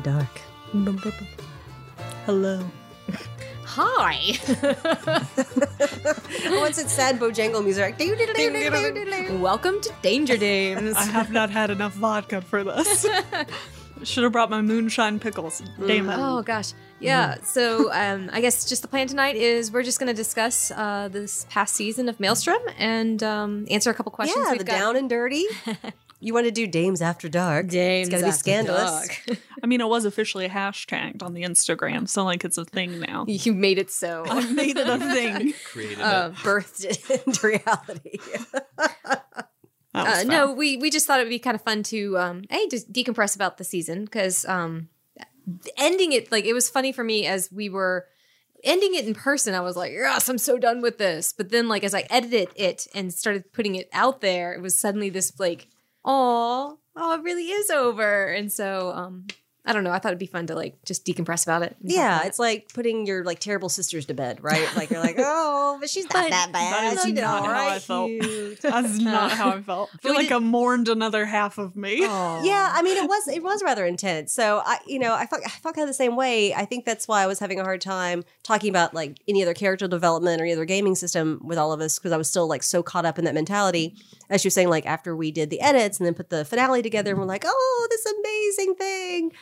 After Dark. Hello. Hi. Once it's sad Bojangle music. Welcome to Danger Dames. I have not had enough vodka for this. Should have brought my moonshine pickles. Damn it. Oh gosh, yeah. So um, I guess just the plan tonight is we're just going to discuss uh, this past season of Maelstrom and um, answer a couple questions. Yeah, we've the got. down and dirty. You want to do Dames After Dark. Dames It's got to be scandalous. Dark. I mean, it was officially hashtagged on the Instagram, so like it's a thing now. you made it so. I made it a thing. Created Uh, it. Birthed it into reality. Uh, no, we we just thought it would be kind of fun to um, a just decompress about the season because um, ending it like it was funny for me as we were ending it in person. I was like, yes, I'm so done with this. But then like as I edited it and started putting it out there, it was suddenly this like, oh, oh, it really is over. And so um, I don't know. I thought it'd be fun to like just decompress about it. yeah, about it. it's like putting your like terrible sisters to bed, right? Like you're like, oh, but she's not But- that bad. That is she not all how I right. felt. That's not how I felt. I feel like did- I mourned another half of me. Aw. Yeah, I mean, it was it was rather intense. So I, you know, I felt I felt kind of the same way. I think that's why I was having a hard time talking about like any other character development or any other gaming system with all of us because I was still like so caught up in that mentality. As you're saying, like after we did the edits and then put the finale together, and we're like, oh, this amazing thing.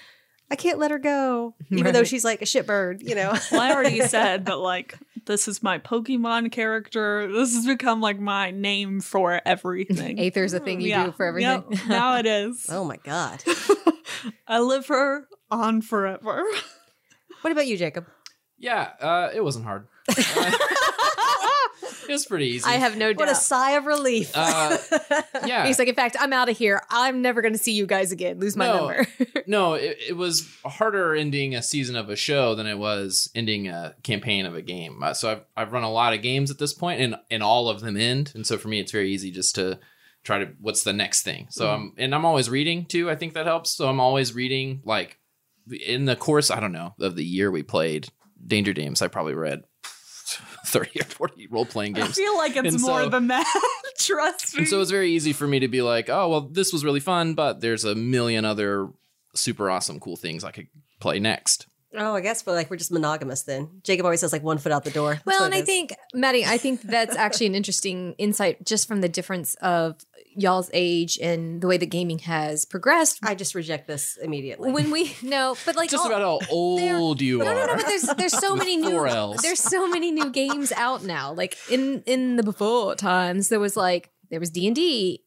I can't let her go, even though she's like a shitbird, you know. Well, I already said, but like, this is my Pokemon character. This has become like my name for everything. Aether's a thing you Yeah. do for everything. Yep, now it is. oh my god. I live her on forever. What about you, Jacob? Yeah, uh, it wasn't hard. Uh, it was pretty easy. I have no doubt. What a sigh of relief. Uh, yeah. He's like, in fact, I'm out of here. I'm never going to see you guys again. Lose my No. number. no, it, it was harder ending a season of a show than it was ending a campaign of a game. Uh, so I've, I've run a lot of games at this point, and and all of them end. And so for me, it's very easy just to try to what's the next thing. So I'm and I'm always reading too. I think that helps. So I'm always reading like in the course. I don't know of the year we played Danger Games. I probably read. 30 or 40 role playing games. I feel like it's And more so- than that. Trust me. And so it's very easy for me to be like, oh, well, this was really fun, but there's a million other super awesome, cool things I could play next. oh, I guess, but like we're just monogamous then. Jacob always has like one foot out the door. That's well, and I think, Maddie, I think that's actually an interesting insight just from the difference of y'all's age and the way that gaming has progressed. I just reject this immediately. When we no, but like Just all- about how old you no, are. no, no, but there's there's so many new Four Ls. there's so many new games out now. Like in in the before times, there was like there was D and D,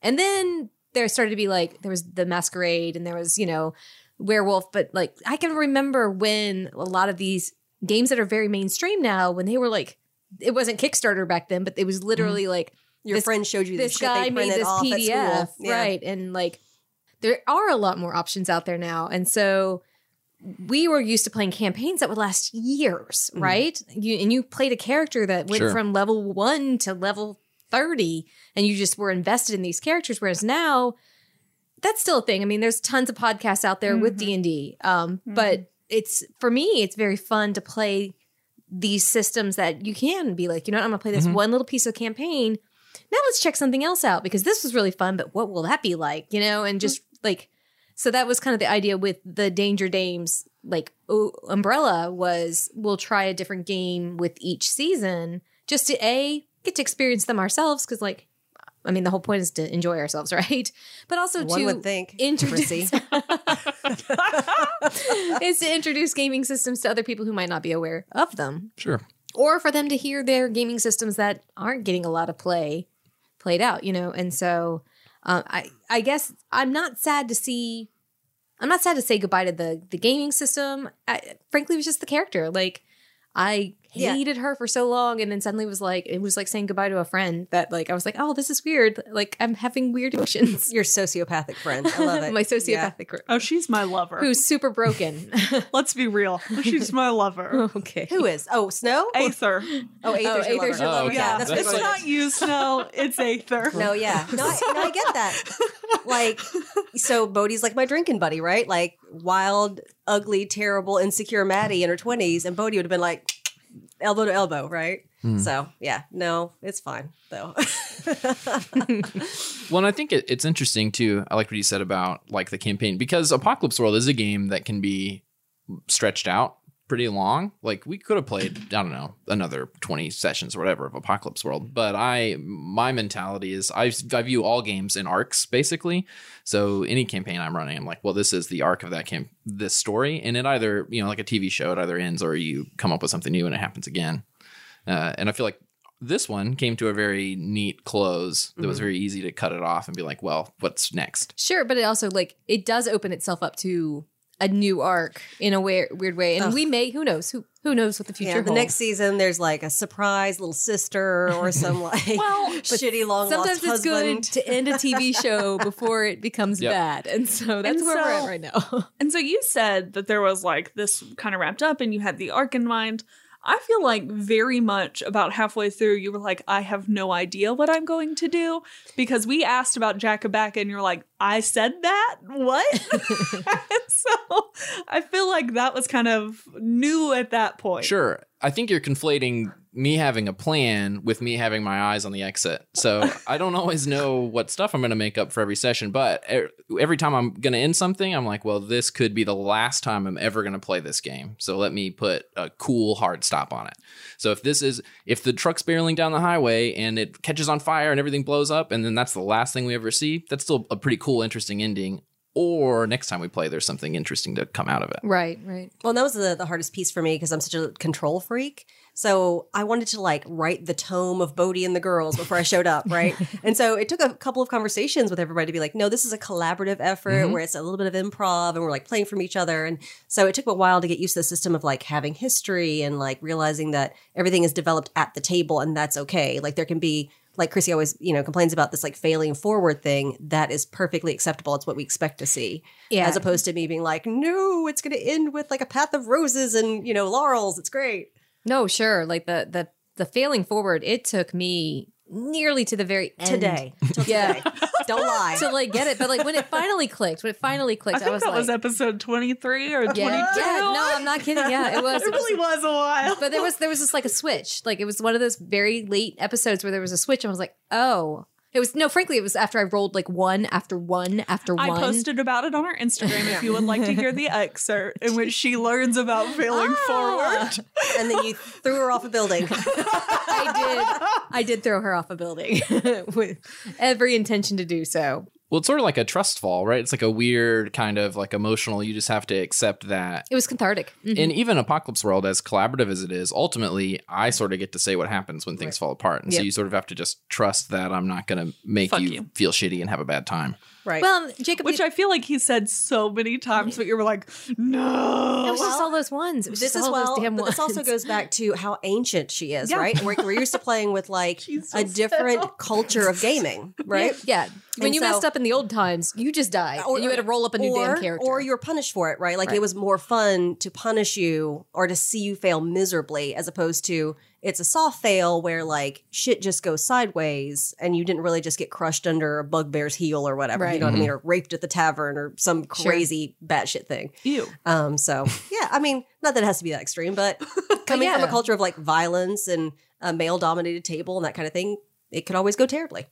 and then there started to be like there was the Masquerade, and there was you know Werewolf. But like I can remember when a lot of these games that are very mainstream now, when they were like it wasn't Kickstarter back then, but it was literally mm-hmm. like Your this- friend showed you this this guy made this PDF. Yeah. right? And like, there are a lot more options out there now, and so we were used to playing campaigns that would last years, Mhm. right? You and you played a character that went Sure. from level one to level thirty, and you just were invested in these characters. Whereas now, that's still a thing. I mean, there's tons of podcasts out there with Mhm. D and D, um, but it's for me, it's very fun to play these systems that you can be like, you know, what, I'm gonna play this Mhm. one little piece of campaign. Now let's check something else out because this was really fun, but what will that be like? You know, and mm. just like so that was kind of the idea with the Danger Dames like o- umbrella was we'll try a different game with each season just to a get to experience them ourselves because like I mean the whole point is to enjoy ourselves, right? But also One to would think. introduce is to introduce gaming systems to other people who might not be aware of them Sure. or for them to hear their gaming systems that aren't getting a lot of play played out, you know. And so, uh, I I guess I'm not sad to see. I'm not sad to say goodbye to the the gaming system. I, frankly, it was just the character. Like I Yeah. hated her for so long, and then suddenly was like it was like saying goodbye to a friend. That like I was like, oh, this is weird. Like I'm having weird emotions. Your sociopathic friend. I love it. My Yeah. sociopathic group, oh, she's my lover. who's super broken. Let's be real. She's my lover. okay. Who is? Oh, Snow? Aether. Oh, Aether's, Oh, your Aether's lover. your lover. Oh, okay. Yeah, that's That's it's what not you, Snow. It's Aether. No, yeah. No I, no, I get that. Like, so Bodhi's like my drinking buddy, right? Like, wild, ugly, terrible, insecure Maddie in her 20s. And Bodhi would have been like, elbow to elbow, right? Hmm. So, yeah, no, it's fine, though. Well, and I think it, it's interesting too. I like what you said about like the campaign because Apocalypse World is a game that can be stretched out pretty long. Like we could have played, I don't know, another 20 sessions or whatever of Apocalypse World. But I, my mentality is I, I view all games in arcs basically. So any campaign I'm running, I'm like, well, this is the arc of that camp, this story. And it either, you know, like a TV show, it either ends or you come up with something new and it happens again. Uh, and I feel like this one came to a very neat close that was very easy to cut it off and be like, well, what's next? Sure, but it also like it does open itself up to a new arc in a weird, weird way, and Ugh. we may who knows who who knows what the future Yeah, the holds. next season there's like a surprise little sister or some like Well, shitty long Sometimes lost it's good husband. to end a TV show before it becomes Yep. bad, and so that's And where we're at right now. And so you said that there was like this kind of wrapped up and you had the arc in mind. I feel like very much about halfway through, you were like, I have no idea what I'm going to do. Because we asked about Jacobacca and you're like, I said that? What? so I feel like that was kind of new at that point. Sure. I think you're conflating me having a plan with me having my eyes on the exit. So I don't always know what stuff I'm going to make up for every session, but every time I'm going to end something, I'm like, well, this could be the last time I'm ever going to play this game. So let me put a cool hard stop on it. So if this is if the truck's barreling down the highway and it catches on fire and everything blows up and then that's the last thing we ever see, that's still a pretty cool interesting ending. Or next time we play there's something interesting to come out of it. right, right. Well, that was the, the hardest piece for me because I'm such a control freak. So I wanted to like write the tome of Bodhi and the girls before I showed up, right? and so it took a couple of conversations with everybody to be like, no, this is a collaborative effort mm-hmm. where it's a little bit of improv and we're like playing from each other. And so it took a while to get used to the system of like having history and like realizing that everything is developed at the table and that's okay. Like there can be like Chrissy always, you know, complains about this like failing forward thing. That is perfectly acceptable. It's what we expect to see Yeah. as opposed to me being like, no, it's going to end with like a path of roses and you know laurels. It's great. No, sure. Like the the the failing forward, it took me nearly to the very end Today, till Yeah. today. Don't lie. to like get it. But like when it finally clicked, when it finally clicked, I think was that like, was episode 23 or 22. yeah, yeah. No, I'm not kidding. Yeah, it was. It really was a while. But there was there was just like a switch. Like it was one of those very late episodes where there was a switch, and I was like, oh. It was no, frankly, it was after I rolled like one after one after I one. I posted about it on our Instagram if you would like to hear the excerpt in which she learns about failing Ah. forward. and then you threw her off a building. I did. I did throw her off a building with every intention to do so. Well, it's sort of like a trust fall, right? It's like a weird kind of like emotional. You just have to accept that. It was cathartic. Mhm. And even Apocalypse World, as collaborative as it is, ultimately, I sort of get to say what happens when things fall apart. And so you sort of have to just trust that I'm not going to make you, you. feel shitty and have a bad time. Right. Well, Jacob, Which I feel like he said so many times, but you were like, no. it was just all those ones. It was this just is all well, those damn ones. this also goes back to how ancient she is, Yeah. right? We're, we're used to playing with like She's so a different still. culture of gaming, right? Yeah, when And you so- messed up in the old times, you just died. Or, you had to roll up a new or, damn character. Or you were punished for it, right? Like Right. it was more fun to punish you or to see you fail miserably as opposed to it's a soft fail where like shit just goes sideways and you didn't really just get crushed under a bugbear's heel or whatever. You Right. know what I mean? Or raped at the tavern or some Sure. crazy batshit thing. Ew. Um, so yeah, I mean, not that it has to be that extreme, but coming from a culture of like violence and a male dominated table and that kind of thing, it could always go terribly.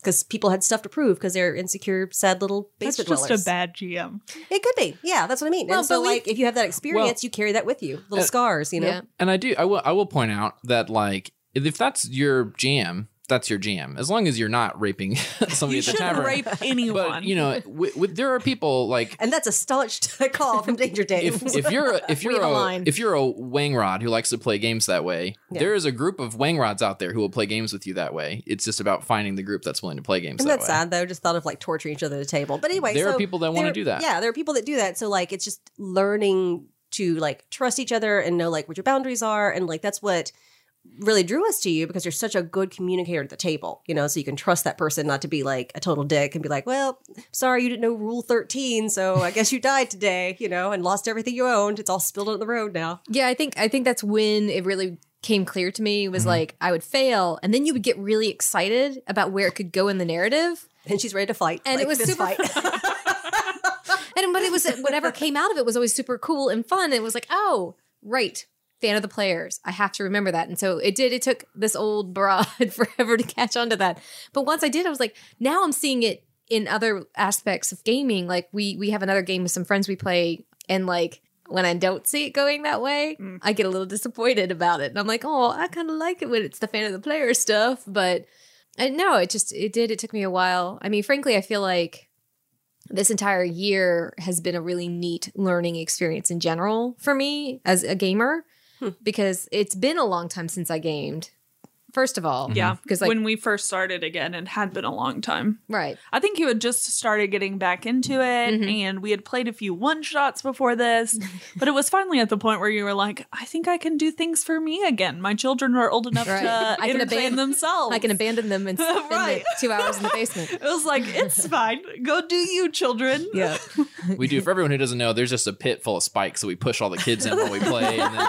Because people had stuff to prove because they're insecure, sad little basement That's basement just dwellers. a bad GM. It could be. Yeah, that's what I mean. Well, and so, we- like, if you have that experience, you carry that with you. Little Uh, scars, you know? yeah. And I do, I will, I will point out that like if that's your jam, that's your jam. As long as you're not raping somebody You at the shouldn't tavern. rape anyone. But you know, w- w- there are people like And that's a staunch call from Danger Dave. if, if you're a, if you're a a, if you're a wang rod who likes to play games that way, Yeah. there is a group of wang rods out there who will play games with you that way. It's just about finding the group that's willing to play games Isn't that that way. sad though? Just thought of like torturing each other at a table. But anyway, There are people that wanna do that. Yeah, there are people that do that. So like, it's just learning to like trust each other and know like what your boundaries are, and like that's what really drew us to you because you're such a good communicator at the table. You know, so you can trust that person not to be like a total dick and be like, "Well, sorry, you didn't know Rule 13, so I guess you died today." You know, and lost everything you owned. It's all spilled on the road now. Yeah, I think I think that's when it really came clear to me was mm-hmm. like I would fail and then you would get really excited about where it could go in the narrative. And she's ready to fight. And it was fist super fight. And but it was whatever came out of it was always super cool and fun. It was like, oh, right. Fan of the players. I have to remember that. And so it did. It took this old broad forever to catch on to that. But once I did, I was like, now I'm seeing it in other aspects of gaming. Like we we have another game with some friends we play, and like when I don't see it going that way, Mm. I get a little disappointed about it. And I'm like, oh, I kind of like it when it's the fan of the player stuff. But I no, it just it did. It took me a while. I mean, frankly, I feel like this entire year has been a really neat learning experience in general for me as a gamer because it's been a long time since I gamed. First of all, Yeah, because like when we first started again, it had been a long time. right, I think you had just started getting back into it, Mhm. and we had played a few one shots before this. but it was finally at the point where you were like, "I think I can do things for me again. My children are old enough Right. to I can entertain aban- themselves. I can abandon them and spend Right. two hours in the basement. It was like it's fine. Go do you, children. Yeah, We do. For everyone who doesn't know, there's just a pit full of spikes, so we push all the kids in while we play, and then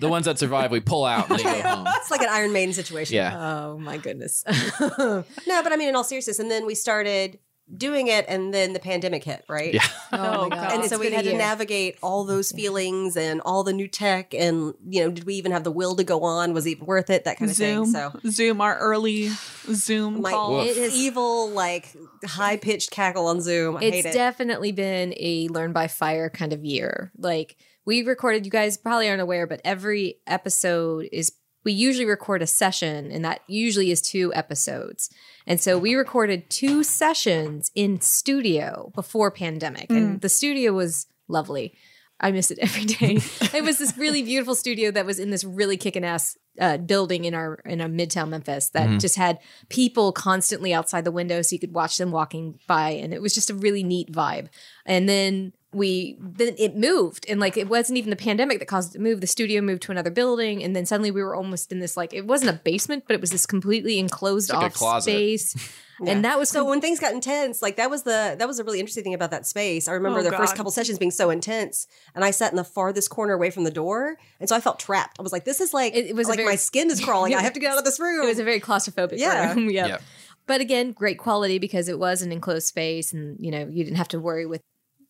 the ones that survive, we pull out and they go home. It's like an Iron Maiden situation. Yeah. Oh my goodness. No, but I mean, in all seriousness, and then we started doing it, and then the pandemic hit, right? Yeah. oh my god. And It's so we had to year. navigate all those feelings and all the new tech, and you know, did we even have the will to go on? Was it even worth it? That kind of Zoom, thing. So Zoom, our early Zoom my call. It is- evil, like high pitched cackle on Zoom. I hate it's it. definitely been a learn by fire kind of year. Like we recorded, you guys probably aren't aware, but every episode is we usually record a session, and that usually is two episodes. And so we recorded two sessions in studio before pandemic, and the studio was lovely. I miss it every day. it was this really beautiful studio that was in this really kicking ass uh, building in our in a midtown Memphis that just had people constantly outside the window, so you could watch them walking by, and it was just a really neat vibe. And then we then it moved, and like it wasn't even the pandemic that caused it to move. The studio moved to another building, and then suddenly we were almost in this like it wasn't a basement, but it was this completely enclosed like off closet. space. And that was so when things got intense, like that was the that was a really interesting thing about that space. I remember Oh, the first couple sessions being so intense, and I sat in the farthest corner away from the door, and so I felt trapped. I was like, "This is like It- it was like very- my skin is crawling. I have to get out of this room." It was a very claustrophobic Yeah. room. yeah. Yeah. But again, great quality because it was an enclosed space and you know, you didn't have to worry with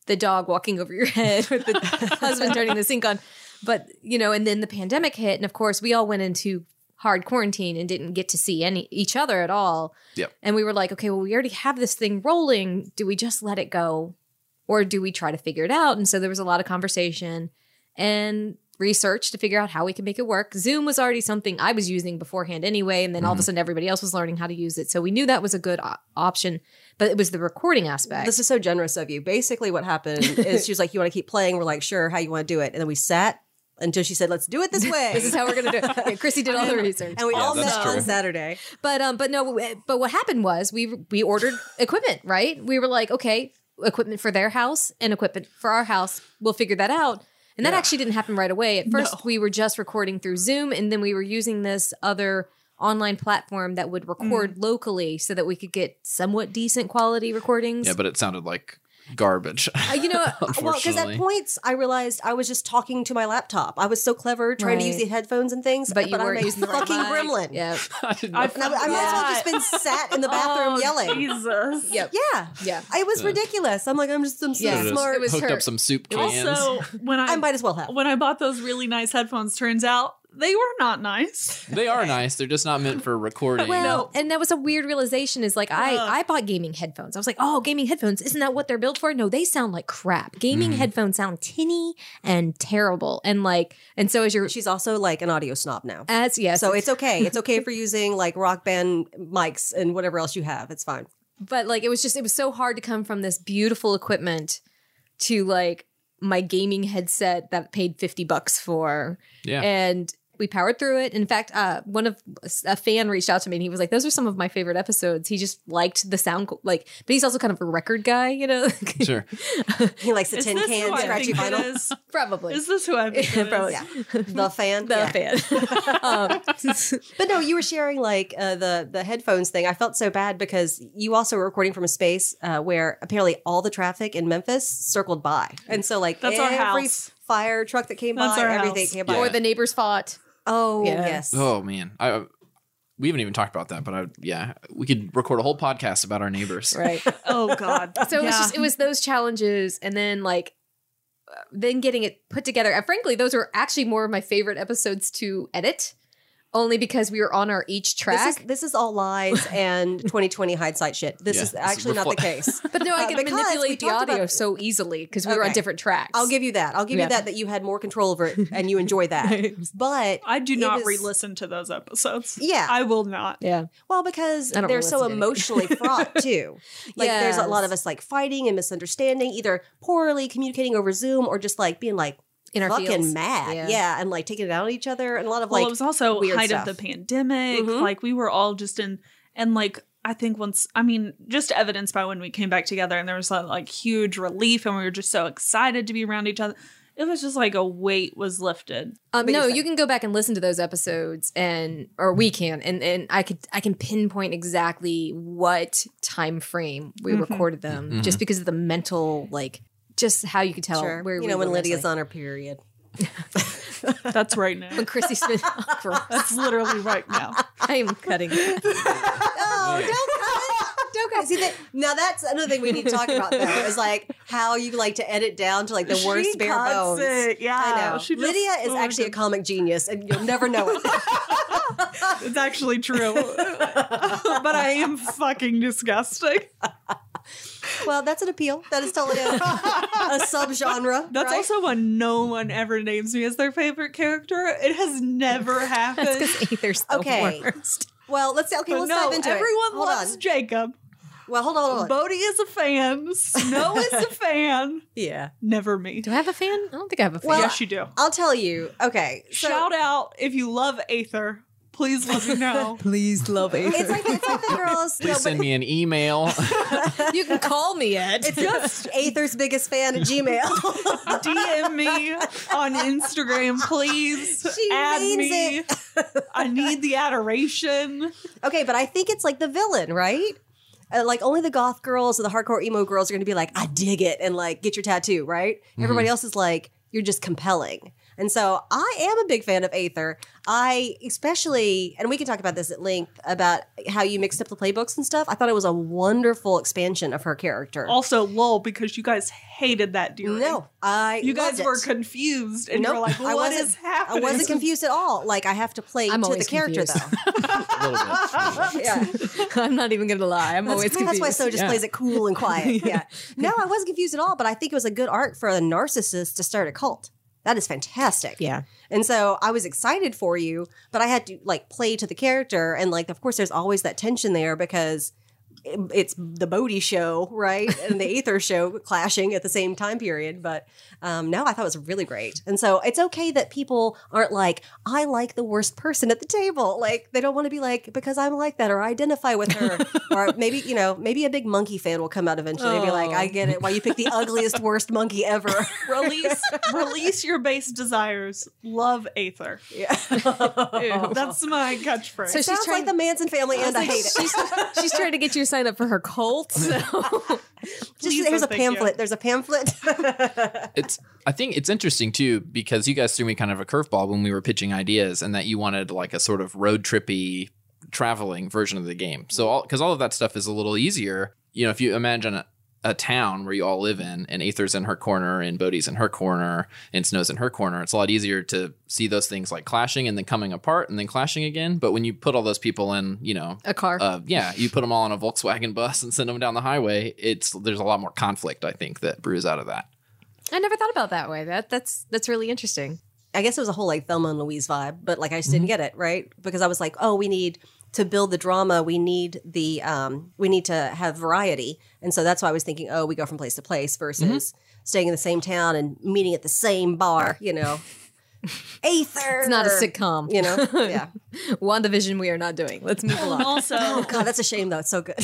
the dog walking over your head or the husband turning the sink on. But, you know, and then the pandemic hit and of course we all went into hard quarantine and didn't get to see any each other at all. Yep. And we were like, okay, well we already have this thing rolling. Do we just let it go or do we try to figure it out? And so there was a lot of conversation and research to figure out how we can make it work. Zoom was already something I was using beforehand anyway, and then all of a sudden everybody else was learning how to use it. So we knew that was a good o- option, but it was the recording aspect. This is so generous of you. Basically, what happened is she was like, "You want to keep playing?" We're like, "Sure." How you want to do it? And then we sat until she said, "Let's do it this way." this is how we're gonna do it. Yeah, Chrissy did all the research. and we Yeah, all that's met true. on Saturday. But um, but no, but what happened was we we ordered equipment, right? We were like, okay, equipment for their house and equipment for our house. We'll figure that out. And that actually didn't happen right away. At first, No. we were just recording through Zoom, and then we were using this other online platform that would record mm. locally so that we could get somewhat decent quality recordings. Yeah, but it sounded like garbage. Uh, you know, well, because at points I realized I was just talking to my laptop. I was so clever trying to use the headphones and things, But you I'm weren't a using the fucking mic. gremlin. Yeah, I didn't I I, I might as well just been sat in the bathroom Oh, yelling. Jesus. yep, Yeah, yeah. It was ridiculous. I'm like, I'm just, I'm so Yeah. smart. It was hooked her. up some soup cans. Also, when I I might as well have. when I bought those really nice headphones, turns out they were not nice. they are nice. They're just not meant for recording. Well, and that was a weird realization. Is like I Ugh. I bought gaming headphones. I was like, oh, gaming headphones. Isn't that what they're built for? No, they sound like crap. Gaming mm-hmm. headphones sound tinny and terrible. And like, and so as you're She's also like an audio snob now. as yes, So it's okay. It's okay for using like rock band mics and whatever else you have. It's fine. but like it was just it was so hard to come from this beautiful equipment to like my gaming headset that paid 50 bucks for yeah. and we powered through it. In fact, uh, one of a fan reached out to me and he was like, "Those are some of my favorite episodes." He just liked the sound, like, but he's also kind of a record guy, you know. sure. He likes the Is tin this can scratchy think it vinyl. Probably, Is this who I'm? it Probably. is? The fan. the Yeah. fan. um, But no, you were sharing like uh, the the headphones thing. I felt so bad because you also were recording from a space uh, where apparently all the traffic in Memphis circled by, and so like That's our every house. fire truck that came That's by, everything house. came by. Yeah. or the neighbors fought. Oh Yeah. yes. Oh man, I uh, we haven't even talked about that, but I yeah, we could record a whole podcast about our neighbors. Right. Oh God. So it was just it was those challenges, and then like then getting it put together. And frankly, those are actually more of my favorite episodes to edit, only because we were on our each track. This is, this is all lies and 2020 hindsight shit. This Yeah, is this actually not the case. but no, I Uh, can because we manipulate the talked audio about- so easily because we were on different tracks. I'll give you that. I'll give Yeah. you that that you had more control over it and you enjoy that. But I do not is- re-listen to those episodes. Yeah. I will not. Yeah. Well, because they're so listen to any. emotionally fraught too. Like there's a lot of us like fighting and misunderstanding, either poorly communicating over Zoom or just like being like In our fucking fields. mad. Yeah. Yeah. and like taking it out on each other and a lot of Well, like Well, it was also weird height stuff. of the pandemic. Mhm. Like we were all just in, and like I think once, I mean, just evidenced by when we came back together, and there was that like huge relief, and we were just so excited to be around each other. It was just like a weight was lifted. Um, no, you're can go back and listen to those episodes, and or we can, and and I could I can pinpoint exactly what time frame we Mm-hmm. recorded them, just because of the mental like just how you could tell sure. where you we know when Lydia's mentally. on her period. That's right now. when Chrissy Smith. Gross. That's literally right now. I am cutting. it. Oh, don't cut it. Don't cut it. See that now that's another thing we need to talk about though, is like how you like to edit down to like the worst She bare bones. it, Yeah, I know. She just- Lydia is oh actually a comic genius, and you'll never know it. It's actually true, but I am fucking disgusting. well, that's an appeal. That is totally a, a subgenre. That's right? also when no one ever names me as their favorite character. It has never happened. Because Aether's the Okay. worst. well. Let's say okay. Let's no, dive into everyone it. Hold loves on. Jacob. Well, hold on. Hold on. Bodhi is a fan. Snow is a fan. yeah. Never me. Do I have a fan? I don't think I have a fan. Well, yes, you do. I'll tell you. Okay. So Shout out if you love Aether. Please let me know. Please love Aether. it's like it's like the girls. Please send me an email. you can call me Ed. It's just Aether's biggest fan at Gmail. DM me on Instagram, please. She Add means me. I need the adoration. okay, but I think it's like the villain, right? Uh, like only the goth girls or the hardcore emo girls are going to be like, I dig it, and like get your tattoo, right? Everybody else is like, you're just compelling. And so I am a big fan of Aether. I especially, and we can talk about this at length about how you mixed up the playbooks and stuff. I thought it was a wonderful expansion of her character. Also, lol, because you guys hated that dearie. no, I You guys loved were it. confused and you were like, I what wasn't- happening? I wasn't confused at all. Like I have to play I'm to the character confused. though. a little bit. yeah. I'm not even gonna lie. I'm That's, always that's why So just Yeah. plays it cool and quiet. yeah. No, I wasn't confused at all, but I think it was a good arc for a narcissist to start a cult. That is fantastic. Yeah. And so I was excited for you, but I had to like play to the character. And like, of course, there's always that tension there because it's the Bodhi show, right? And the Aether show clashing at the same time period. But um, no, I thought it was really great. And so it's okay that people aren't like, I like the worst person at the table. Like, they don't want to be like, because I'm like that or I identify with her. or maybe, you know, maybe a big monkey fan will come out eventually and be like, Oh. I get it. Why you pick the ugliest, worst monkey ever. release release your base desires. Love Aether. yeah. That's my catchphrase. So she's trying- like the Manson family, and I Like, hate it. She's, she's trying to get you to sign up for her cult. So. Just Please here's a and thank you. pamphlet. There's a pamphlet. it's I think it's interesting too because you guys threw me kind of a curveball when we were pitching ideas and that you wanted like a sort of road trippy traveling version of the game. So all because all of that stuff is a little easier. You know, if you imagine a, a town where you all live in and Aether's in her corner and Bodhi's in her corner and Snow's in her corner, it's a lot easier to see those things like clashing and then coming apart and then clashing again. But when you put all those people in, you know, A car. uh, yeah, you put them all on a Volkswagen bus and send them down the highway. It's there's a lot more conflict, I think, that brews out of that. I never thought about that way. That that's that's really interesting. I guess it was a whole like Thelma and Louise vibe, but like I just didn't get it right because I was like, oh, we need to build the drama. We need the um, we need to have variety, and so that's why I was thinking, oh, we go from place to place versus staying in the same town and meeting at the same bar. You know, Aether. It's not a sitcom. You know, yeah. WandaVision we are not doing. Let's move along. also, Oh God, that's a shame though. It's so good.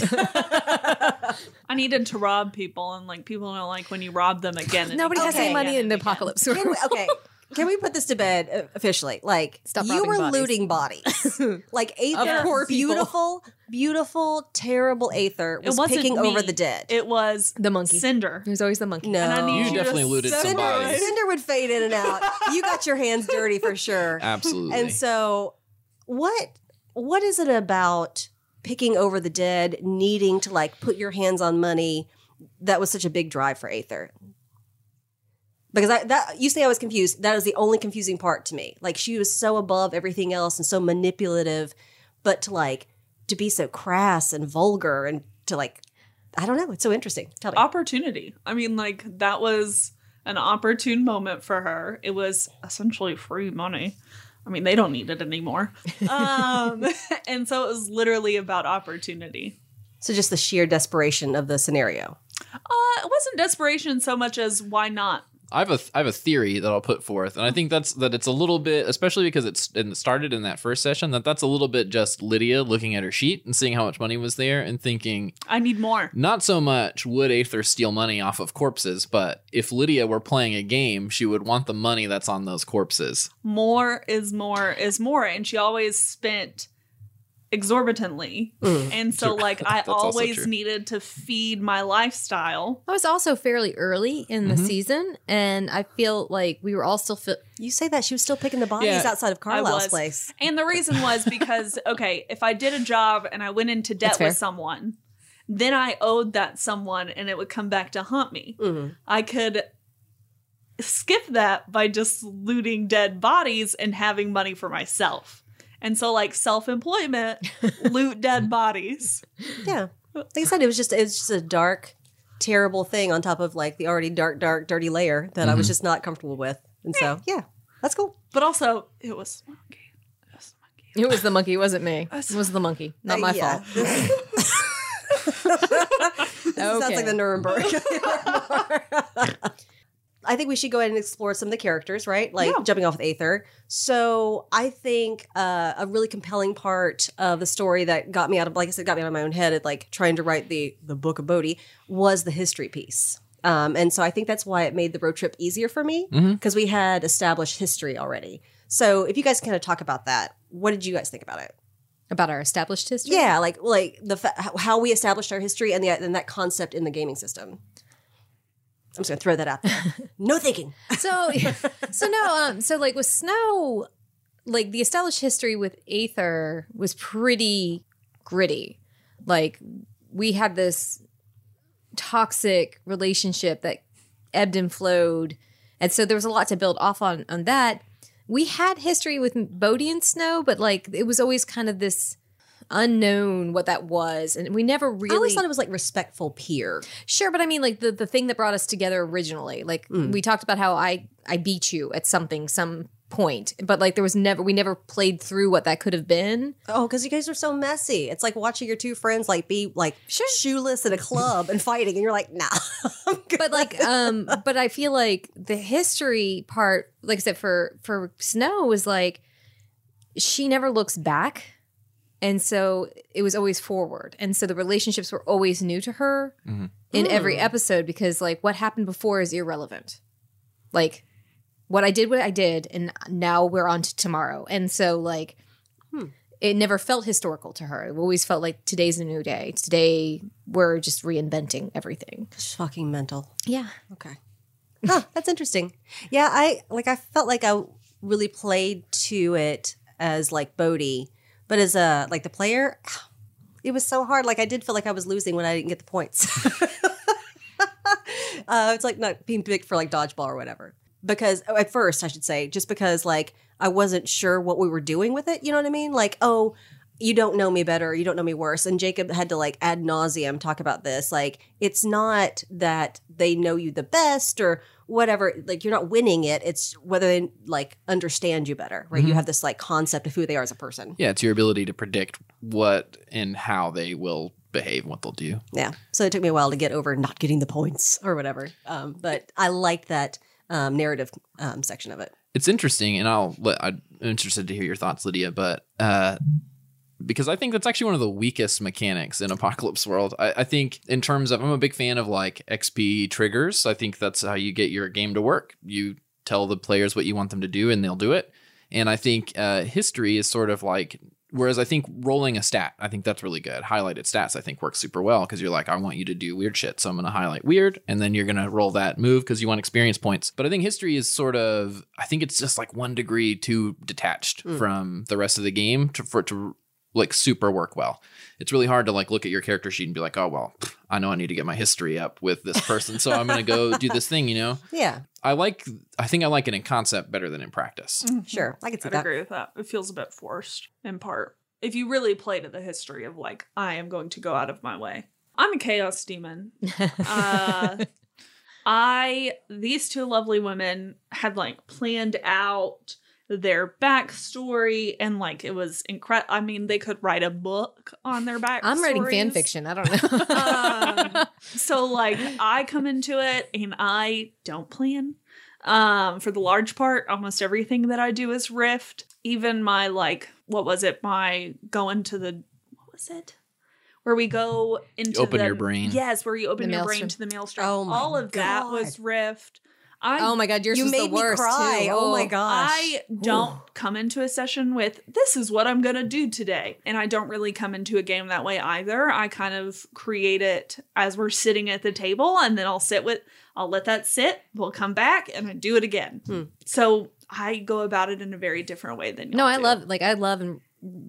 I needed to rob people, and like people don't like when you rob them again. and Nobody has Okay. any money again in the and again. apocalypse. Can we, okay. Can we put this to bed uh, officially? Like, Stop you robbing were bodies. looting bodies. like Aether, poor people. beautiful, beautiful, terrible Aether was wasn't picking me. over the dead. It was The monkey. Cinder. There's always the monkey. no, And I need You you, definitely to looted some Cinder, bodies. Cinder would fade in and out. You got your hands dirty for sure. Absolutely. And so, what what is it about picking over the dead, needing to like put your hands on money? That was such a big drive for Aether. Because I that you say I was confused. That is the only confusing part to me. Like she was so above everything else and so manipulative, but to like to be so crass and vulgar and to like I don't know. It's so interesting. Tell me. opportunity. I mean, like that was an opportune moment for her. It was essentially free money. I mean, they don't need it anymore. um, and so it was literally about opportunity. So just the sheer desperation of the scenario. Uh, it wasn't desperation so much as why not? I have a I have a theory that I'll put forth, and I think that's that it's a little bit, especially because it's it started in that first session, that that's a little bit just Lydia looking at her sheet and seeing how much money was there and thinking, I need more. not so much would Aether steal money off of corpses, but if Lydia were playing a game, she would want the money that's on those corpses. More is more is more. And she always spent exorbitantly. Mm. And so, like, I always needed to feed my lifestyle. I was also fairly early in the mm-hmm. season, and I feel like we were all still. Fi- You say that she was still picking the bodies Yeah, outside of I Carlisle's place. And the reason was because, okay, if I did a job and I went into debt with someone, then I owed that someone and it would come back to haunt me. Mm. I could skip that by just looting dead bodies and having money for myself. And so, like, self employment, loot dead bodies. Yeah. Like I said, it was just it was just a dark, terrible thing on top of like the already dark, dark, dirty layer that I was just not comfortable with. And so yeah, that's cool. But also, it was monkey. It was monkey. it was the monkey, it wasn't me. It was the monkey, not my Uh, yeah. fault. This sounds like the Nuremberg. I think we should go ahead and explore some of the characters, right? Like Yeah. jumping off with Aether. So I think uh, a really compelling part of the story that got me out of, like I said, got me out of my own head at like trying to write the the book of Bodhi was the history piece. Um, and so I think that's why it made the road trip easier for me because we had established history already. So if you guys kind of talk about that, what did you guys think about it? About our established history? Yeah, like like the fa- how- how we established our history and the and that concept in the gaming system. I'm just gonna throw that out there. no thinking. So, so no, um, so like with Snow, like the established history with Aether was pretty gritty. Like we had this toxic relationship that ebbed and flowed, and so there was a lot to build off on on that. We had history with Bodhi and Snow, but like it was always kind of this unknown what that was, and we never really I always thought it was like respectful peer. Sure, but I mean, like the the thing that brought us together originally. Like we talked about how I I beat you at something, some point, but like there was never we never played through what that could have been. Oh, because you guys are so messy. It's like watching your two friends like be like Sure. shoeless in a club and fighting, and you're like, nah. But like, um, but I feel like the history part, like I said, for for Snow was like she never looks back. And so it was always forward. And so the relationships were always new to her mm-hmm. in every episode because, like, what happened before is irrelevant. Like, what I did, what I did, and now we're on to tomorrow. And so, like, hmm. it never felt historical to her. It always felt like today's a new day. Today, we're just reinventing everything. It's fucking mental. Yeah. Okay. Huh, that's interesting. Yeah, I like I felt like I really played to it as like Bodhi, but as a like the player, it was so hard. Like I did feel like I was losing when I didn't get the points. uh, it's like not being picked for like dodgeball or whatever. Because oh, at first, I should say, just because like I wasn't sure what we were doing with it. You know what I mean? Like, oh, you don't know me better, you don't know me worse. And Jacob had to like ad nauseum talk about this. Like, it's not that they know you the best or whatever. Like, you're not winning it. It's whether they like understand you better, right? You have this like concept of who they are as a person. Yeah, it's your ability to predict what and how they will behave and what they'll do. Yeah. So it took me a while to get over not getting the points or whatever. Um, but I liked that um, narrative um, section of it. It's interesting, and I'll let, I'm interested to hear your thoughts, Lydia, but uh, because I think that's actually one of the weakest mechanics in Apocalypse World. I, I think in terms of I'm a big fan of like XP triggers. I think that's how you get your game to work. You tell the players what you want them to do, and they'll do it. And I think uh, history is sort of like Whereas I think rolling a stat, I think that's really good. Highlighted stats, I think works super well because you're like, I want you to do weird shit, so I'm going to highlight weird, and then you're going to roll that move because you want experience points. But I think history is sort of, I think it's just like one degree too detached from the rest of the game to, for it to like super work well. It's really hard to like look at your character sheet and be like, oh well, I know I need to get my history up with this person, so I'm gonna go do this thing. You know, Yeah, I like. I think I like it in concept better than in practice. sure. I can see I'd that. agree with that. It feels a bit forced in part. If you really play to the history of like, I am going to go out of my way. I'm a chaos demon. Uh, I these two lovely women had like planned out their backstory and like it was incredible. I mean, they could write a book on their backstory. I'm writing fan fiction. I don't know. Um, so like I come into it and I don't plan. Um, for the large part, almost everything that I do is Rift. Even my like, what was it? My going to the what was it? Where we go into open the- your brain. Yes, where you open The your brain to the maelstrom. Oh my All of that was Rift. I oh my god, yours You was made the worst me cry. too. Oh my gosh. I don't come into a session with this is what I'm going to do today. And I don't really come into a game that way either. I kind of create it as we're sitting at the table and then I'll sit with I'll let that sit. We'll come back and I do it again. Hmm. So I go about it in a very different way than No, y'all I do. love like I love and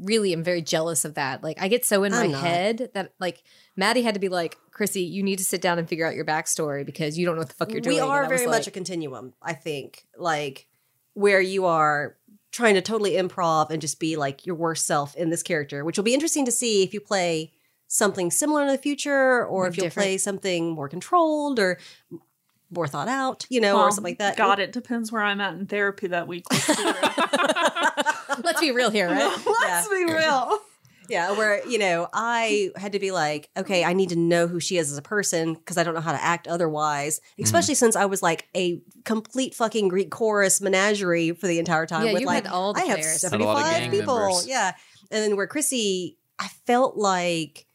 really am very jealous of that. Like I get so in my I'm not. head that like Maddie had to be like, Chrissy, you need to sit down and figure out your backstory because you don't know what the fuck you're doing. we are very much a continuum i think like where you are trying to totally improv and just be like your worst self in this character which will be interesting to see if you play something similar in the future or Or if you'll different. play something more controlled or more thought out you know Well, or something like that God, it depends where I'm at in therapy that week. Let's be real. Let's be real here, right? Let's be real. yeah where you know i had to be like okay i need to know who she is as a person because i don't know how to act otherwise mm. especially since i was like a complete fucking greek chorus menagerie for the entire time Yeah, with you like had all the i have players. Had a lot of 75 people members. yeah and then where chrissy i felt like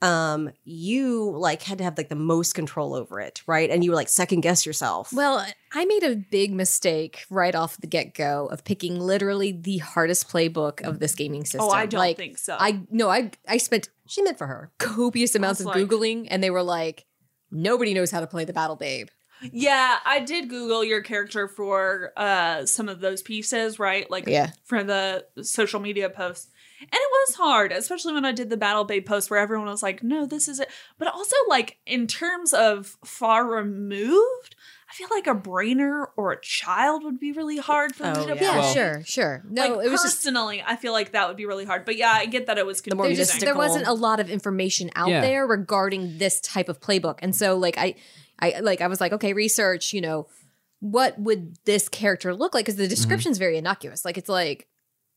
um you like had to have like the most control over it right and you were like second guess yourself Well, I made a big mistake right off the get go of picking literally the hardest playbook of this gaming system. Oh, I don't like, think so. I no, I I spent she meant for her copious amounts of like- googling, and they were like, nobody knows how to play the Battle Babe. Yeah, I did Google your character for uh some of those pieces, right? Like Yeah. for the social media posts. And it was hard, especially when I did the Battle Babe post where everyone was like, no, this is it. But also, like, in terms of far removed, I feel like a brainer or a child would be really hard for Oh, me to yeah. Yeah, Well- sure, sure. No, like, it was just personally, I feel like that would be really hard. But yeah, I get that it was more confusing. there's just, there wasn't a lot of information out Yeah. there regarding this type of playbook and so like i i like i was like okay research you know what would this character look like because the mm-hmm. description's very innocuous like it's like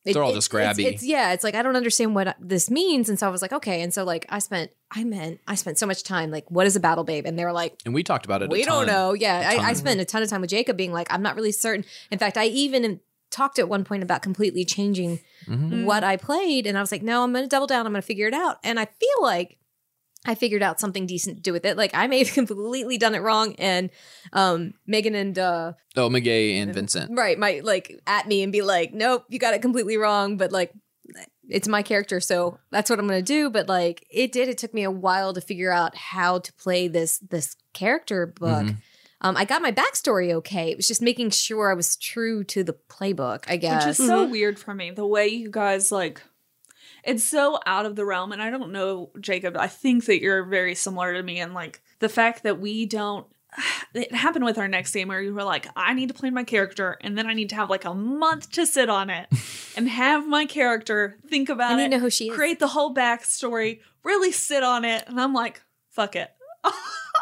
it- They're all it- just it's- grabby. It's, yeah, it's like I don't understand what this means, and so I was like, okay. And so like I spent, I meant, I spent so much time like, what is a battle babe? And they were like, And we talked about it. a we don't know. Yeah, I, I spent a ton of time with Jacob being like, I'm not really certain. In fact, I even talked at one point about completely changing Mhm. what I played, and I was like, no, I'm going to double down. I'm going to figure it out. And I feel like I figured out something decent to do with it. Like I may have completely done it wrong, and um, Megan and uh, Oh, Meguey and Vincent. right might like at me and be like, nope, you got it completely wrong. But like, it's my character, so that's what I'm going to do. But like, it did. It took me a while to figure out how to play this this character book. Mhm. Um, I got my backstory okay. It was just making sure I was true to the playbook. I guess. Which is so weird for me. The way you guys like it's so out of the realm and I don't know Jacob, I think that you're very similar to me and like the fact that we don't it happened with our next game where you were like, I need to play my character and then I need to have like a month to sit on it and have my character think about I it, to know who she is. create the whole backstory, really sit on it, and I'm like, fuck it.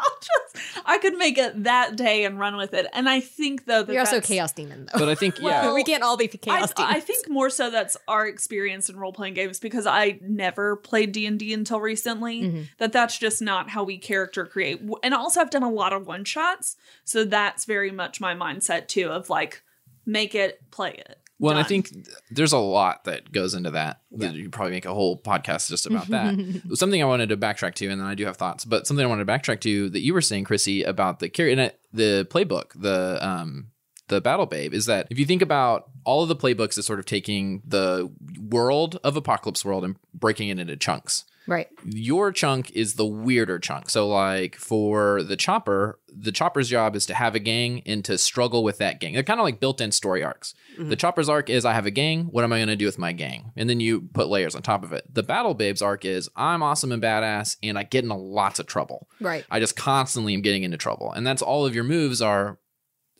I'll just I could make it that day and run with it. And I think though that You're also a chaos demon, though. But I think, yeah. Well, we can't all be chaos I, demons. I think more so that's our experience in role playing games because I never played D and D until recently. Mhm. That that's just not how we character create. And also, I've done a lot of one shots, so that's very much my mindset too. Of like, make it, play it. Well, and I think there's a lot that goes into that. that You probably make a whole podcast just about that. something I wanted to backtrack to, and then I do have thoughts, but something I wanted to backtrack to that you were saying, Chrissy, about the carry and it- the playbook, the um the Battle Babe, is that if you think about all of the playbooks as sort of taking the world of Apocalypse World and breaking it into chunks. Right. your chunk is the weirder chunk. So, like for the chopper, the chopper's job is to have a gang and to struggle with that gang. They're kind of like built in story arcs. The mm-hmm. chopper's arc is I have a gang. What am I going to do with my gang? And then you put layers on top of it. The battle babes arc is I'm awesome and badass and I get into lots of trouble. Right. I just constantly am getting into trouble. And that's all of your moves are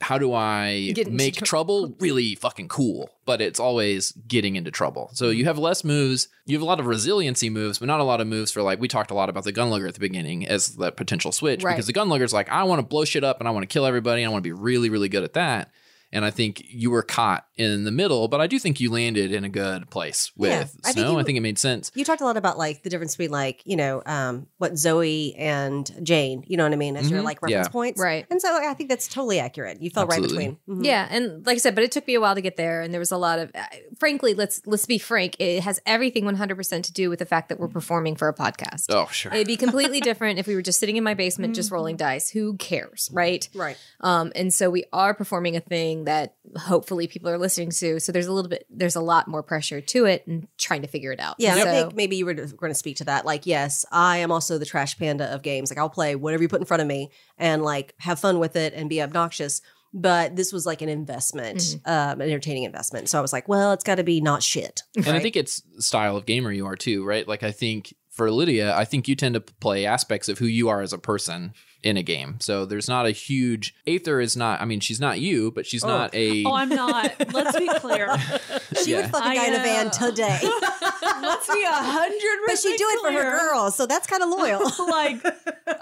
how do I make trouble really fucking cool? But it's always getting into trouble. So you have less moves. You have a lot of resiliency moves, but not a lot of moves for like we talked a lot about the gunlugger at the beginning as the potential switch Right. because the gunlugger's like I want to blow shit up and I want to kill everybody and I want to be really really good at that. And I think you were caught in the middle, but I do think you landed in a good place with Yeah, I think Snow. you- I think it made sense. You talked a lot about like the difference between like you know um, what Zoe and Jane. You know what I mean as your Mhm. like reference Yeah. points, Right. And so I think that's totally accurate. You fell Absolutely. right between. Mhm. Yeah, and like I said, but it took me a while to get there, and there was a lot of. Uh, frankly, let's let's be frank. It has everything one hundred percent to do with the fact that we're performing for a podcast. Oh sure. It'd be completely different if we were just sitting in my basement, just rolling dice. Who cares, right? Right. Um, and so we are performing a thing that hopefully people are listening to. So there's a little bit, there's a lot more pressure to it, and trying to figure it out. Yeah, and I think maybe you were going to speak to that. Like, yes, I am also the trash panda of games. Like, I'll play whatever you put in front of me and like have fun with it and be obnoxious. But this was like an investment, um, an entertaining investment. So I was like, well, it's got to be not shit. And I think it's style of gamer you are too, right? Like I think for Lydia, I think you tend to play aspects of who you are as a person in a game. So there's not a huge Aether is not I mean, she's not you, but she's not a Oh, I'm not. Let's be clear. she yeah. would fuck a guy I, in a van uh, today, Let's be a hundred but she do it for her girls, so that's kind of loyal. like,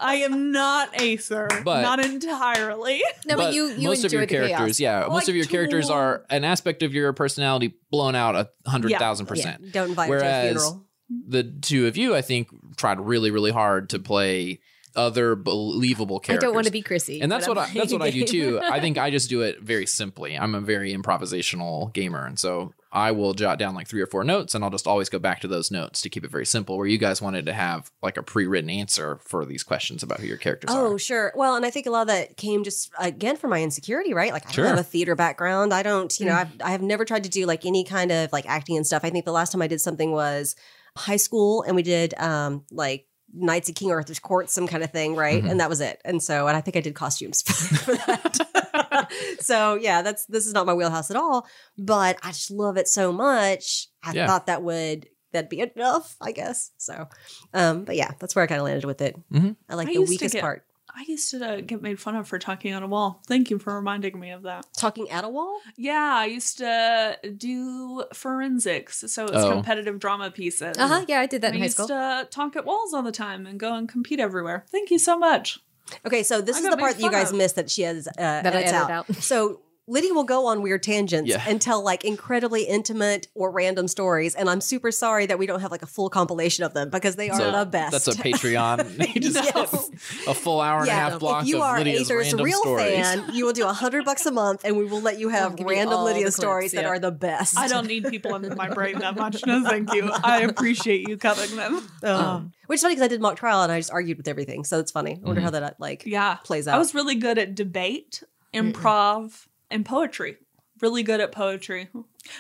I am not Aether, But- not entirely. no, but, you you most of enjoy your the chaos. characters, yeah, most of your characters are an aspect of your personality blown out a hundred thousand yeah, percent. don't invite her to a Whereas funeral. the two of you, I think, tried really, really hard to play other believable characters. I don't want to be Chrissy, and that's what I'm that's what I do too. I think I just do it very simply. I'm a very improvisational gamer, and so I will jot down like three or four notes, and I'll just always go back to those notes to keep it very simple. Where you guys wanted to have like a pre-written answer for these questions about who your characters Oh, are. Oh, sure. Well, and I think a lot of that came just again from my insecurity, right? Like I Sure. don't have a theater background. I don't, you know, I've, I have never tried to do like any kind of like acting and stuff. I think the last time I did something was high school, and we did um like Knights of King Arthur's Court, some kind of thing, right? Mhm. And that was it. And so, and I think I did costumes for that. so yeah, that's this is not my wheelhouse at all. But I just love it so much. I Yeah. thought that would that'd be enough, I guess. So, um, but yeah, that's where I kind of landed with it. Mhm. I like I the weakest get- part. I used to uh, get made fun of for talking on a wall. Thank you for reminding me of that. Talking at a wall? Yeah, I used to do forensics, so it's Oh. competitive drama pieces. Uh huh. Yeah, I did that I in high used school. to talk at walls all the time and go and compete everywhere. Thank you so much. Okay, so this I is the part that you guys of. missed that she has uh, That I edits edited out. out. So Lydia will go on weird tangents Yeah. and tell like incredibly intimate or random stories, and I'm super sorry that we don't have like a full compilation of them because they are So the best. That's a Patreon. you just Yes. a full hour and a half block if you of are Lydia's Aether's real stories. fan, you will do a hundred bucks a month, and we will let you have give you random Lydia the stories clips, that are the best. I don't need people in my brain that much. No, thank you. I appreciate you covering them. Um, which is funny because I did mock trial and I just argued with everything, so it's funny. I wonder how that like Yeah. plays out. I was really good at debate, improv, and poetry. Really good at poetry.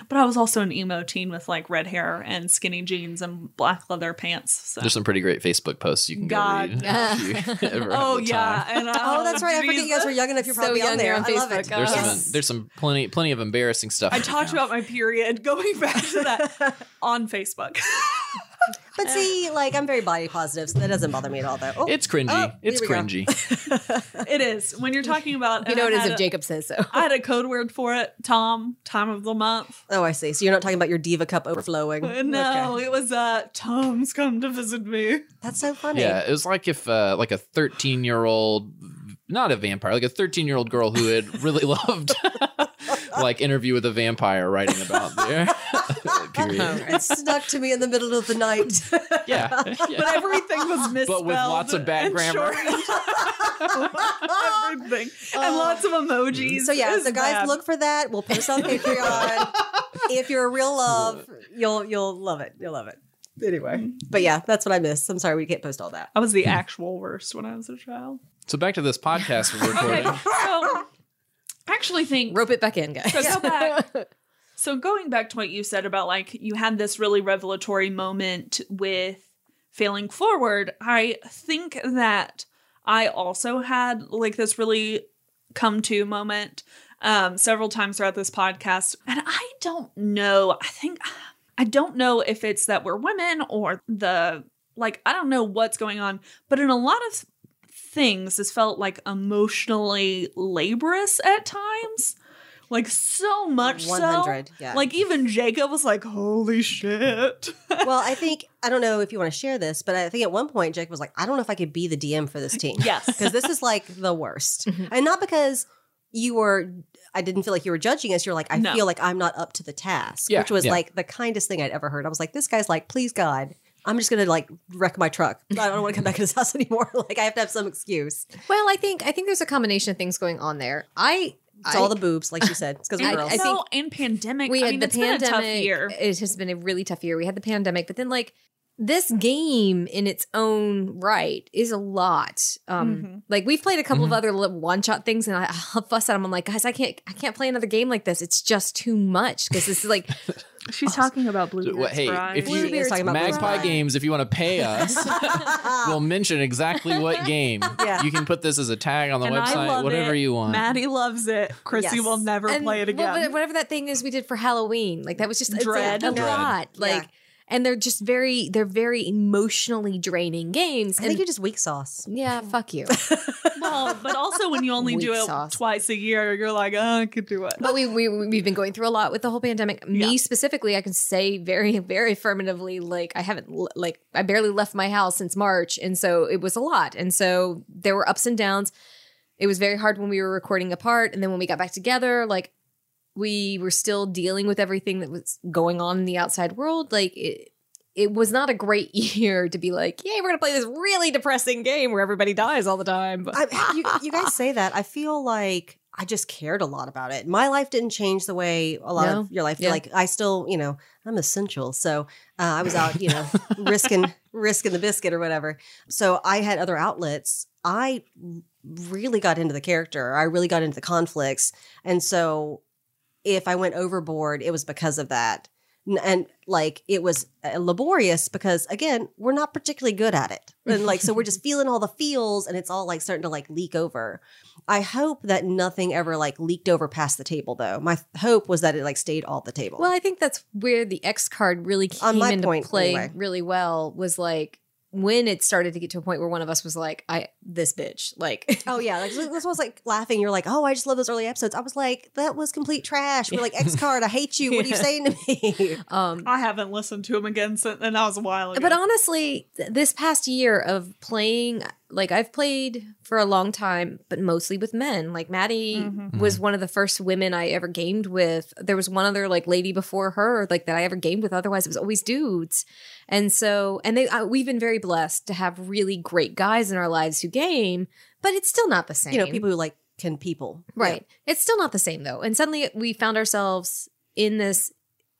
But I was also an emo teen with like red hair and skinny jeans and black leather pants. So. There's some pretty great Facebook posts you can God. go read. if you ever have oh yeah, and uh, Oh, that's right. I forget you guys were young enough. You're So probably young on there. you're on I love it. There's Yes. some there's some plenty plenty of embarrassing stuff. I right talked now. about my period going back to that on Facebook. But see, like I'm very body positive, so that doesn't bother me at all. Though oh, It's cringy. Oh, it's here we go. cringy. it is when you're talking about. You know I what it is if a- Jacob says so. I had a code word for it. Tom, time of the month. oh, I see. So you're not talking about your diva cup overflowing. Uh, No, Okay. it was uh Tom's come to visit me. that's so funny. Yeah, it was like if uh, like a 13 year old, not a vampire, like a 13 year old girl who had really loved like interview with a vampire writing about there. period. Oh, it stuck to me in the middle of the night. Yeah, But everything was misspelled. But with lots of bad and grammar. shortened. everything. and oh. lots of emojis. so yeah, so guys, bad. look for that. We'll post on Patreon. if you're a real love, you'll you'll love it. You'll love it. Anyway, but yeah, that's what I missed. I'm sorry we can't post all that. I was the actual worst when I was a child. So back to this podcast we're recording. Okay, so I actually think Rope it back in, guys. So go back. So going back to what you said about like you had this really revelatory moment with failing forward, I think that I also had like this really come to moment um, several times throughout this podcast. And I don't know. I think, I don't know if it's that we're women or the, like, I don't know what's going on, but in a lot of things, this felt like emotionally laborious at times. Like so much so. yeah. Like even Jacob was like, "Holy shit!" well, I think I don't know if you want to share this, but I think at one point Jake was like, "I don't know if I could be the DM for this team." Yes. because this is like the worst, mm-hmm. and not because you were. I didn't feel like you were judging us. You're like, I No. feel like I'm not up to the task, Yeah, which was yeah. like the kindest thing I'd ever heard. I was like, this guy's like, please God, I'm just gonna like wreck my truck. I don't want to come back to this house anymore. like I have to have some excuse. Well, I think I think there's a combination of things going on there. I It's I- all the boobs, like you said. It's because I- we're girls. I so, think and pandemic. we I had mean, the it's been a tough pandemic. year. It has been a really tough year. We had the pandemic, but then like this game in its own right is a lot. Um, Mhm. like we've played a couple Mhm. of other one shot things, and I, I'll fuss at them. I'm like, guys, I can't, I can't play another game like this. It's just too much because this is like, She's talking about Blue. So, what- hey, if you- talking about Magpie Blue Games, if you want to pay us, we'll mention exactly what game. Yeah. You can put this as a tag on the And website, whatever it. you want. Maddie loves it. Chrissy Yes. will never and play it well, again. whatever that thing is we did for Halloween, like that was just it's Dread. a, a Dread. lot. Like, Yeah. And they're just very, they're very emotionally draining games. I And think you're just weak sauce. yeah, fuck you. well, but also when you only do Weak it sauce. twice a year, you're like, oh, I could do it. But we, we we've been going through a lot with the whole pandemic. Me Yeah. specifically, I can say very very affirmatively, like I haven't like I barely left my house since March, and so it was a lot. And so there were ups and downs. It was very hard when we were recording apart, and then when we got back together, like we were still dealing with everything that was going on in the outside world. Like it, it was not a great year to be like, yay, we're gonna play this really depressing game where everybody dies all the time. But I, you, you guys say that. I feel like I just cared a lot about it. My life didn't change the way a lot No. of your life. Yeah. Like I still, you know, I'm essential. So uh, I was out, you know, risking risking the biscuit or whatever. So I had other outlets. I really got into the character. I really got into the conflicts, and so if I went overboard, it was because of that. And like it was uh, laborious because again, we're not particularly good at it. And like so we're just feeling all the feels and it's all like starting to like leak over. I hope that nothing ever like leaked over past the table though. My hope was that it like stayed all the table. Well, I think that's where the X card really came into point, play anyway. really well was like when it started to get to a point where one of us was like, I this bitch. Like Oh yeah, like this was like laughing. You're like, oh, I just love those early episodes. I was like, that was complete trash. We're like, X card, I hate you. What are you saying to me? um I haven't listened to him again since, and that was a while ago. but honestly, th- this past year of playing like I've played for a long time, but mostly with men. Like Maddie Mhm. was one of the first women I ever gamed with. There was one other like lady before her, like that I ever gamed with. Otherwise, it was always dudes. And so, and they, uh, we've been very blessed to have really great guys in our lives who game, but it's still not the same. You know, people who like can people. Right. It's still not the same though. And suddenly we found ourselves in this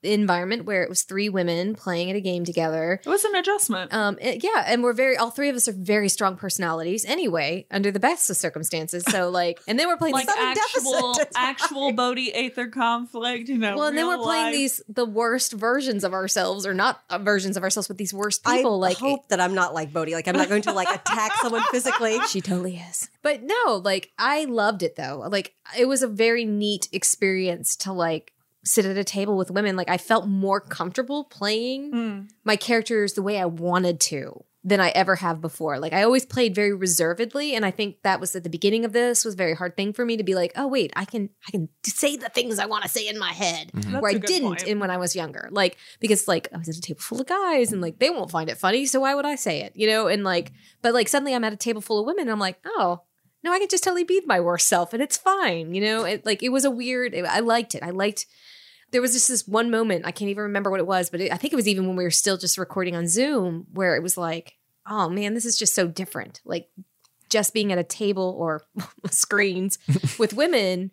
environment where it was three women playing at a game together. it was an adjustment. Um it- yeah, and we're very all three of us are very strong personalities anyway, under the best of circumstances. So like and then we're playing like actual, deficit. Actual Bodhi Aether conflict, you know. well, and then we're playing life. these the worst versions of ourselves or not uh, versions of ourselves, but these worst I people like I hope that I'm not like Bodhi. Like I'm not going to like attack someone physically. She totally is. But no, like I loved it though. Like it was a very neat experience to like sit at a table with women. Like I felt more comfortable playing Mm. my characters the way I wanted to than I ever have before. Like I always played very reservedly and I think that was at the beginning of this was a very hard thing for me to be like, "Oh wait, I can I can say the things I want to say in my head." Mhm. Where I didn't point. in when I was younger. Like because like I was at a table full of guys and like they won't find it funny, so why would I say it? You know, and like but like suddenly I'm at a table full of women and I'm like, "Oh, no, I can just totally be my worst self and it's fine." You know, it like it was a weird I liked it. I liked there was just this one moment, I can't even remember what it was, but it, I think it was even when we were still just recording on Zoom where it was like, "Oh man, this is just so different." Like just being at a table or screens with women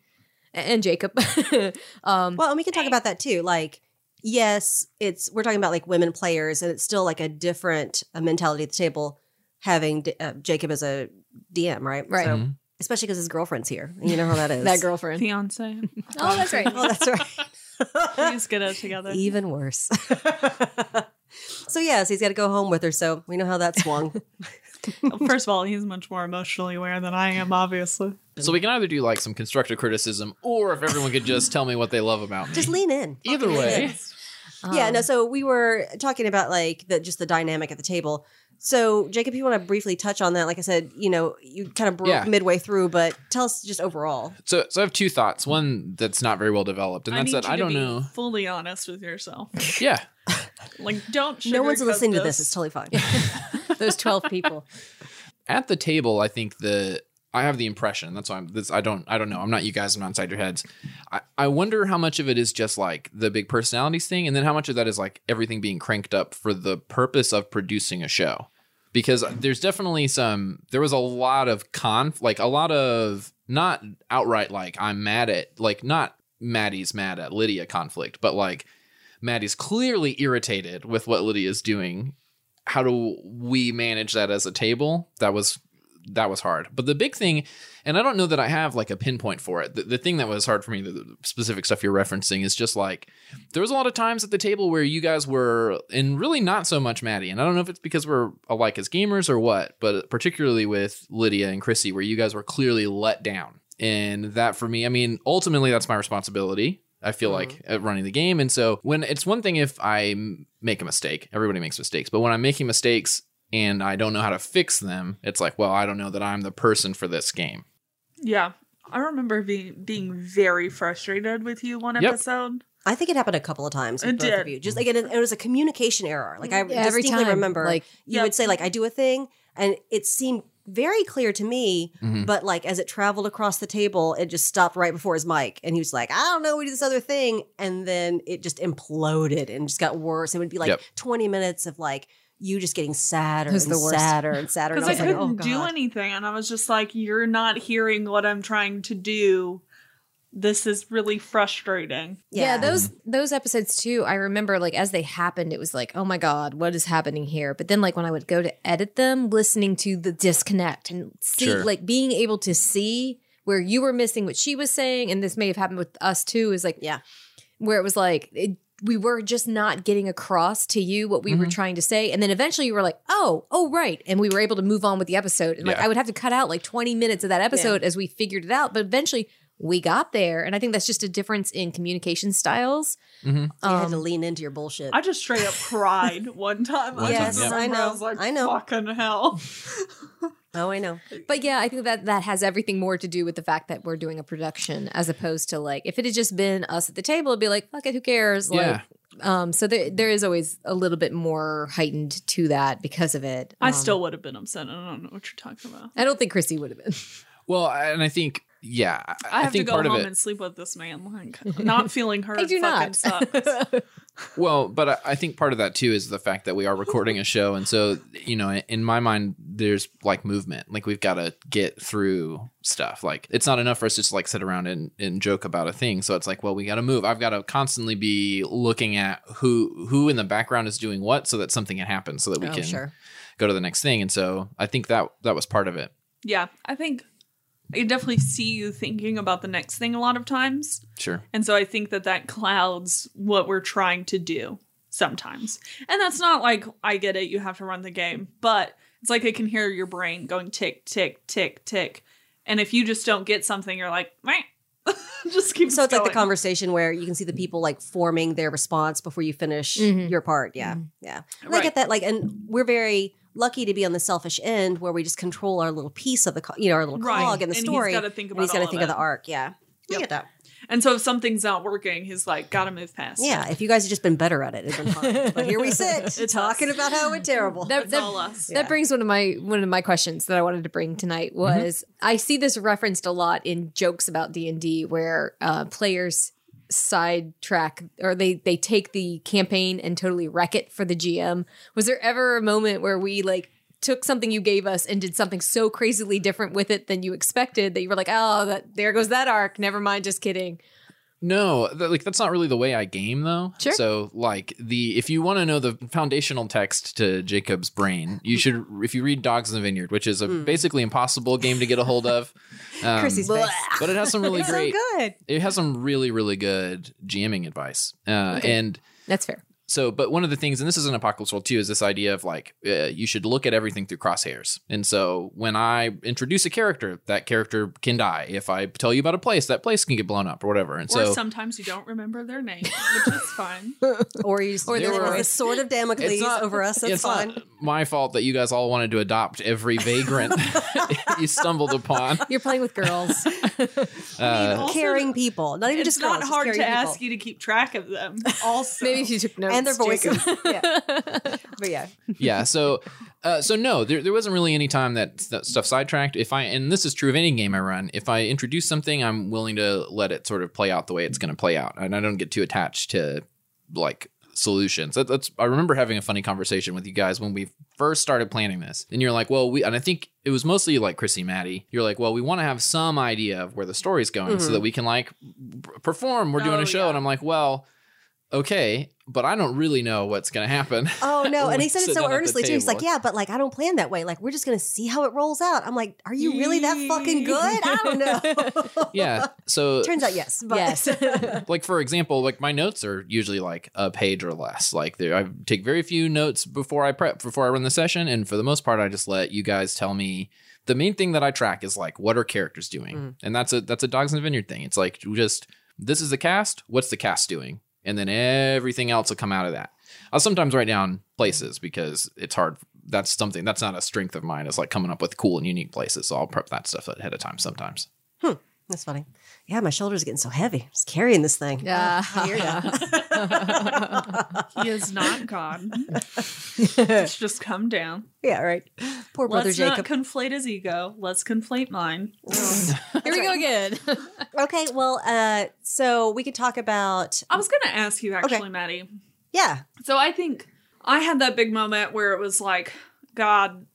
and Jacob. um Well, and we can talk about that too. Like, yes, it's we're talking about like women players, and it's still like a different uh, mentality at the table having D- uh, Jacob as a DM, right? Right. So, Mhm. especially because his girlfriend's here, and you know how that is. that girlfriend. fiance. Oh, that's right. Oh, that's right. Please get it together. Even worse. so yeah, so he's got to go home with her. So we know how that swung. First of all, he's much more emotionally aware than I am, obviously. So we can either do like some constructive criticism, or if everyone could just tell me what they love about me. Just lean in. Either way, yeah, Um, no. So we were talking about like the just the dynamic at the table. So Jacob, you want to briefly touch on that? Like I said, you know, you kind of broke Yeah. midway through, but tell us just overall. so so I have two thoughts. One that's not very well developed, and I that's need that I don't be know. fully honest with yourself. Yeah, Like, don't. no one's sugarcoat listening to this. It's totally fine. those 12 people. at the table, I think the I have the impression. That's why I'm this. I don't. I don't know. I'm not you guys. I'm not inside your heads. I, I wonder how much of it is just like the big personalities thing, and then how much of that is like everything being cranked up for the purpose of producing a show. Because there's definitely some. There was a lot of conf, like a lot of not outright like I'm mad at, like not Maddie's mad at Lydia conflict, but like Maddie's clearly irritated with what Lydia's doing. How do we manage that as a table? That was that was hard. But the big thing, and I don't know that I have like a pinpoint for it. The, the thing that was hard for me, the, the specific stuff you're referencing, is just like there was a lot of times at the table where you guys were, and really not so much Maddie. And I don't know if it's because we're alike as gamers or what, but particularly with Lydia and Chrissy, where you guys were clearly let down. And that for me, I mean, ultimately that's my responsibility. I feel mm-hmm. like at running the game. And so when it's one thing if I make a mistake, everybody makes mistakes, but when I'm making mistakes and I don't know how to fix them, it's like, well, I don't know that I'm the person for this game. Yeah. I remember being being very frustrated with you one Yep. episode. I think it happened a couple of times with It both of did. you. Just like it, it was a communication error. Like I Yeah, every distinctly time, remember, like- you Yep. would say like I do a thing, and it seemed very clear to me. Mhm. But like as it traveled across the table, it just stopped right before his mic, and he was like, "I don't know, we do this other thing," and then it just imploded and just got worse. It would be like Yep. twenty minutes of like you just getting sadder and the sadder and sadder. And Because I I, couldn't "Oh do anything. And I was just like, you're not hearing what I'm trying to do. This is really frustrating. Yeah. those those episodes too. I remember like as they happened, it was like, oh my god, what is happening here? But then like when I would go to edit them, listening to the disconnect and see Sure. like being able to see where you were missing what she was saying, and this may have happened with us too. Is like Yeah. where it was like. It, we were just not getting across to you what we were trying to say. And then eventually you were like, oh, oh, right. And we were able to move on with the episode. And like, I would have to cut out like 20 minutes of that episode as we figured it out. But eventually we got there. And I think that's just a difference in communication styles. Mm-hmm. you had to Um, lean into your bullshit. I just straight up cried one time. I Yes, just I know. I was like, I know. fucking hell. oh, I know. But yeah, I think that that has everything more to do with the fact that we're doing a production as opposed to like if it had just been us at the table, it'd be like, fuck it, who cares? Yeah. Like, um, so there there is always a little bit more heightened to that because of it. I Um, still would have been upset. I don't know what you're talking about. I don't think Chrissy would have been. Well, and I think, yeah, I, I have to think go part home it. and sleep with this man. Like, not feeling heard I do fucking not. sucks. Well, but I, I think part of that too is the fact that we are recording a show, and so you know, in my mind, there's like movement. Like we've got to get through stuff. Like it's not enough for us to just like sit around and, and joke about a thing. So it's like, well, we got to move. I've got to constantly be looking at who who in the background is doing what, so that something can happen, so that we Oh, can sure. go to the next thing. And so I think that that was part of it. yeah, I think I definitely see you thinking about the next thing a lot of times. Sure. And so I think that that clouds what we're trying to do sometimes. And that's not like, I get it, you have to run the game, but it's like I can hear your brain going tick, tick, tick, tick. And if you just don't get something, you're like, Meh. just keep So it's like the conversation where you can see the people like forming their response before you finish Mhm. your part. Yeah. Yeah. And I get that. Like, and we're very lucky to be on the selfish end where we just control our little piece of the, co- you know, our little Right. cog in the And he's story. gotta think and he's about got to think of of the arc. Yeah. I Yep. get that. And so if something's not working, he's like, gotta move past. Yeah. If you guys had just been better at it, it'd been fine. but here we sit It's talking us. about how we're terrible. That, It's that- all us. Yeah. that brings one of my one of my questions that I wanted to bring tonight was I see this referenced a lot in jokes about D and D where uh, players sidetrack or they they take the campaign and totally wreck it for the GM. Was there ever a moment where we like took something you gave us and did something so crazily different with it than you expected that you were like, oh, that there goes that arc. Never mind, just kidding. No, th- like that's not really the way I game though. Sure. So like the if you want to know the foundational text to Jacob's brain, you should if you read Dogs in the Vineyard, which is a basically impossible game to get a hold of. Um, Chrissy's face. but it has some really It's great so good. it has some really really good GMing advice. Uh, and That's fair. So, but one of the things, and this is an apocalypse world too, is this idea of like uh, you should look at everything through crosshairs. And so, when I introduce a character, that character can die. If I tell you about a place, that place can get blown up or whatever. And or so, sometimes you don't remember their name, which is fine. Or you just Or there there was a sword of Damocles not- over us. That's it's fine. not my fault that you guys all wanted to adopt every vagrant you stumbled upon. You're playing with girls. Uh, Also, caring people, not even It's just not girls, just hard to caring ask you to keep track of them. Also, Maybe if you took notes. And their voices. Jacob. yeah, but yeah, yeah so uh, so no there, there wasn't really any time that, that stuff sidetracked. If i and this is true of any game i run if i introduce something i'm willing to let it sort of play out the way it's going to play out and i don't get too attached to like solutions. That, that's i remember having a funny conversation with you guys when we first started planning this and you're like well we and i think it was mostly like chrissy maddie. You're like well we want to have some idea of where the story's going so that we can like p- perform. We're doing Oh, a show yeah. and i'm like well okay but i don't really know what's going to happen Oh no! And he said it so down at the earnestly too. He's like, "Yeah, but like I don't plan that way. Like we're just gonna see how it rolls out." I'm like, "Are you really that fucking good?" I don't know. yeah so Turns out yes. But Yes. like for example like my notes are usually like a page or less like i take very few notes before i prep before i run the session and for the most part i just let you guys tell me the main thing that i track is like what are characters doing mm. and that's a that's a dogs in the vineyard thing it's like just this is the cast what's the cast doing and then everything else will come out of that i'll sometimes write down places because it's hard that's something that's not a strength of mine it's like coming up with cool and unique places so i'll prep that stuff ahead of time sometimes Hmm. that's funny. Yeah, my shoulders are getting so heavy. Just carrying this thing. Yeah. Oh, I he is not God. Let's just come down. yeah, right. Poor brother Let's Jacob. not conflate his ego. Let's conflate mine. Here we go again. okay, well, uh, so we could talk about I was going to ask you actually, Okay. Maddie. yeah. So I think I had that big moment where it was like, God,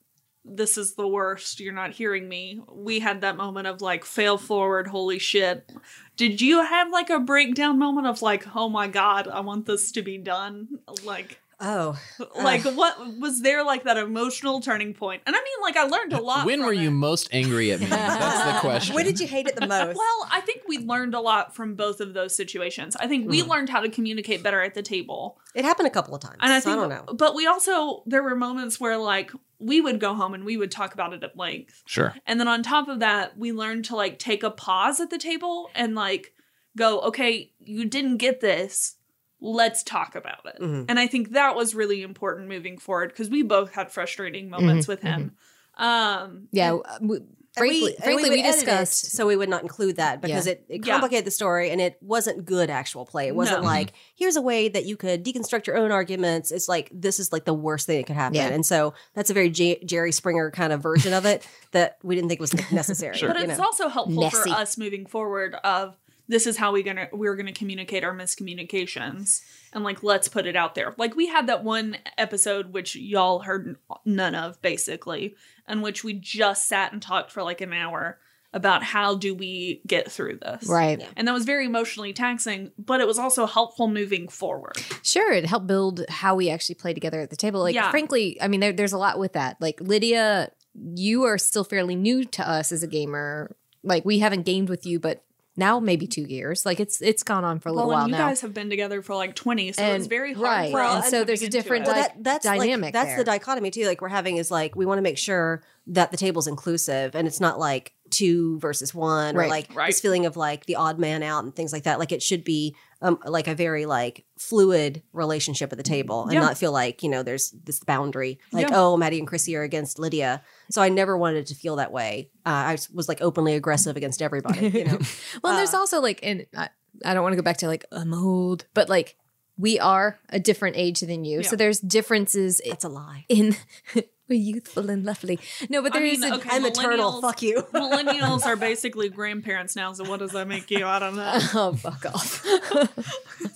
this is the worst. You're not hearing me. We had that moment of like, fail forward, holy shit. Did you have like a breakdown moment of like, oh my God, I want this to be done? Like, Oh, like what was there like that emotional turning point? And I mean, like, I learned a lot. when from were you most angry at me that's the question when did you hate it the most? Well, I think we learned a lot from both of those situations. I think we hmm. learned how to communicate better at the table. it happened a couple of times. And I so think, I don't know. but we also there were moments where like we would go home and we would talk about it at length, sure and then on top of that, we learned to like take a pause at the table and like go, okay, you didn't get this. Let's talk about it. Mhm. And I think that was really important moving forward because we both had frustrating moments with him. Um, yeah. uh, we- And Frankly, we, frankly, we, we, would edit it discussed. so we would not include that because Yeah. it, it Yeah. complicated the story and it wasn't good actual play. It wasn't No. like here's a way that you could deconstruct your own arguments. It's like this is like the worst thing that could happen, Yeah. and so that's a very J- Jerry Springer kind of version of it that we didn't think was necessary. Sure. but you it's know? also helpful Messy. for us moving forward of this is how we gonna we're gonna communicate our miscommunications and like let's put it out there like we had that one episode which y'all heard none of basically in which we just sat and talked for like an hour about how do we get through this Right. and that was very emotionally taxing but it was also helpful moving forward Sure, it helped build how we actually play together at the table. Like, Yeah. frankly, I mean, there, there's a lot with that. Like, Lydia, you are still fairly new to us as a gamer. Like, we haven't gamed with you, but now maybe two years. Like, it's it's gone on for a little well while and you now. guys have been together for like 20 so it's very hard right. for us and so there's a different, it. well, like, that, that's dynamic Like, that's there. the dichotomy too. Like we're having is like we want to make sure that the table's inclusive and it's not like two versus one or Right. like Right. this feeling of like the odd man out and things like that. Like it should be um, like a very like fluid relationship at the table and Yeah. not feel like you know there's this boundary like Yeah. oh Maddie and Chrissy are against Lydia. So I never wanted it to feel that way. Uh, I was like openly aggressive against everybody. You know. Well, there's Uh, also like, and I, I don't want to go back to like I'm old, but like we are a different age than you, so there's differences It's a lie. in we're youthful and lovely. No, but I there is mean, a- okay, I'm a millennials- Fuck you. Millennials are basically grandparents now, so what does that make you? I don't know. Oh, fuck off.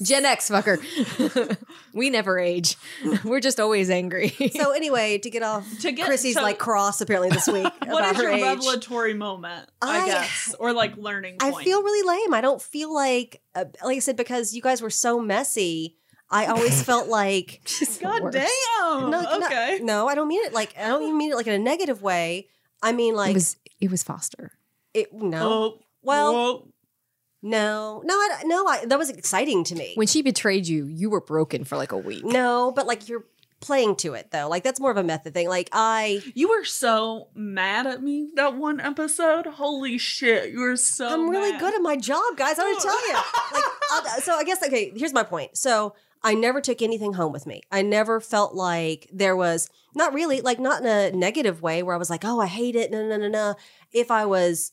Gen X fucker. we never age. We're just always angry. So anyway, to get off To get- Chrissy's so- like cross apparently this week What about is her your age. revelatory moment? I, I- guess, or like learning I feel really lame. I don't feel like, uh, like I said, because you guys were so messy. I always felt like, God Worse. damn. no, no- okay. no, I don't mean it like I don't even mean it like in a negative way. I mean like it was it was Foster. it. No, Oh, well, whoa. No, no, I, no. I, that was exciting to me. When she betrayed you, you were broken for like a week. no, but like you're playing to it though. Like that's more of a method thing. Like I, You were so mad at me that one episode. Holy shit, you were so. I'm really mad. good at my job, guys. I'm gonna tell you. Like, I'll, so I guess okay. Here's my point. So I never took anything home with me. I never felt like there was not really like not in a negative way where I was like, oh, I hate it. No, no, no, no. If I was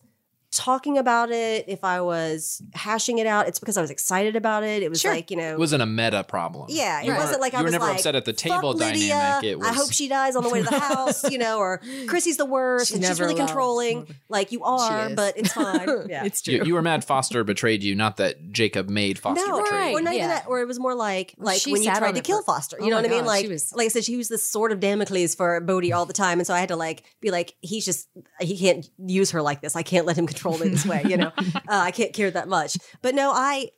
talking about it, if I was hashing it out, it's because I was excited about it. It was Sure. like you know, It wasn't a meta problem. yeah, it You wasn't weren't- like I you were was never like, upset at the table Lydia, dynamic. It was I hope she dies on the way to the house, you know, or Chrissy's the worst She and she's really allowed- controlling. Like you are, but it's fine. Yeah. It's true. you, you were mad Foster betrayed you, not that Jacob made Foster no, betray right. you. or not even yeah. that, or it was more like like she when you tried to kill for- Foster. You Oh know my what I mean? Like, was- like I said, she was the sword of Damocles for Bodhi all the time, and so I had to like be like, he's just he can't use her like this. I can't let him control me this way. You know, uh, I can't care that much. But no, I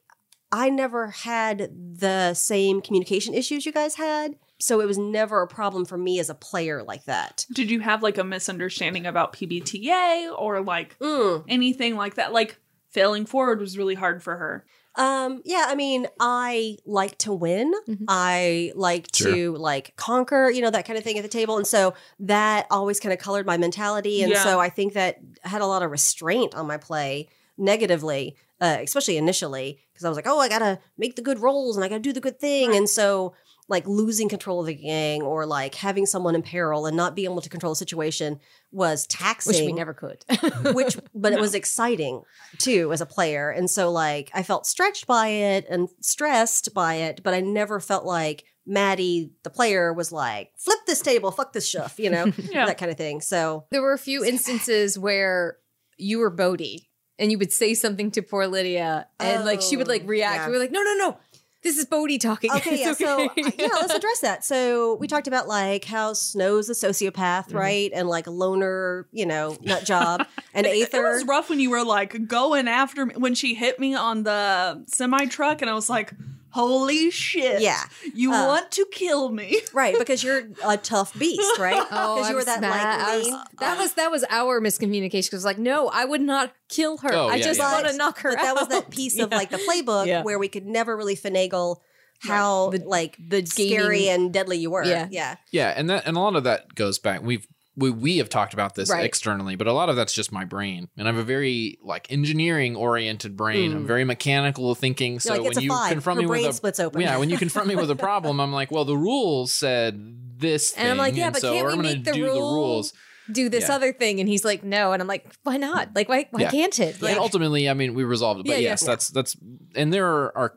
I never had the same communication issues you guys had, so it was never a problem for me as a player like that. Did you have like a misunderstanding about PBTA or like Mm. anything like that? Like failing forward was really hard for her. Um, yeah, I mean, I like to win. Mhm. I like to like conquer, you know, that kind of thing at the table. And so that always kind of colored my mentality. And Yeah. so I think that had a lot of restraint on my play negatively, uh, especially initially, because I was like, oh, I gotta make the good rolls and I gotta do the good thing. And so like losing control of the gang or like having someone in peril and not being able to control the situation was taxing Which we never could. which but it was exciting too as a player and so like i felt stretched by it and stressed by it but i never felt like maddie the player was like flip this table fuck this shuff you know Yeah. that kind of thing so there were a few instances where you were Bodhi and you would say something to poor Lydia and like she would like Oh, react. yeah. We were like, no, no, no. This is Bodhi talking. okay yeah so yeah let's address that so we talked about like how snow's a sociopath Mm-hmm. right and like a loner you know nut job and It, it was rough when you were like going after me when she hit me on the semi truck and I was like, holy shit. Yeah. You Uh, want to kill me. right because you're a tough beast right Oh, because I you were that mad. I like was- that was that was our miscommunication. Because like, no, I would not kill her. Oh, I yeah, just yeah. want to knock her but that was that piece of Yeah. like the playbook Yeah. where we could never really finagle how The- like the scary gaming- and deadly you were. Yeah. yeah. Yeah, and that and a lot of that goes back. We've we we have talked about this Right. externally, but a lot of that's just my brain, and I have a very like engineering oriented brain. I'm Mm. very mechanical thinking. So like, when you five. confront Her me with a splits open. yeah, when you confront me with a problem, I'm like, well, the rules said this, thing, And I'm like, yeah, but so can't I'm we make the do rule- the rules. do this Yeah. other thing, and he's like, no, and I'm like, why not? Like, why why Yeah. can't it? Like, and ultimately, I mean, we resolved it. But Yeah, yes, that's that's and there are.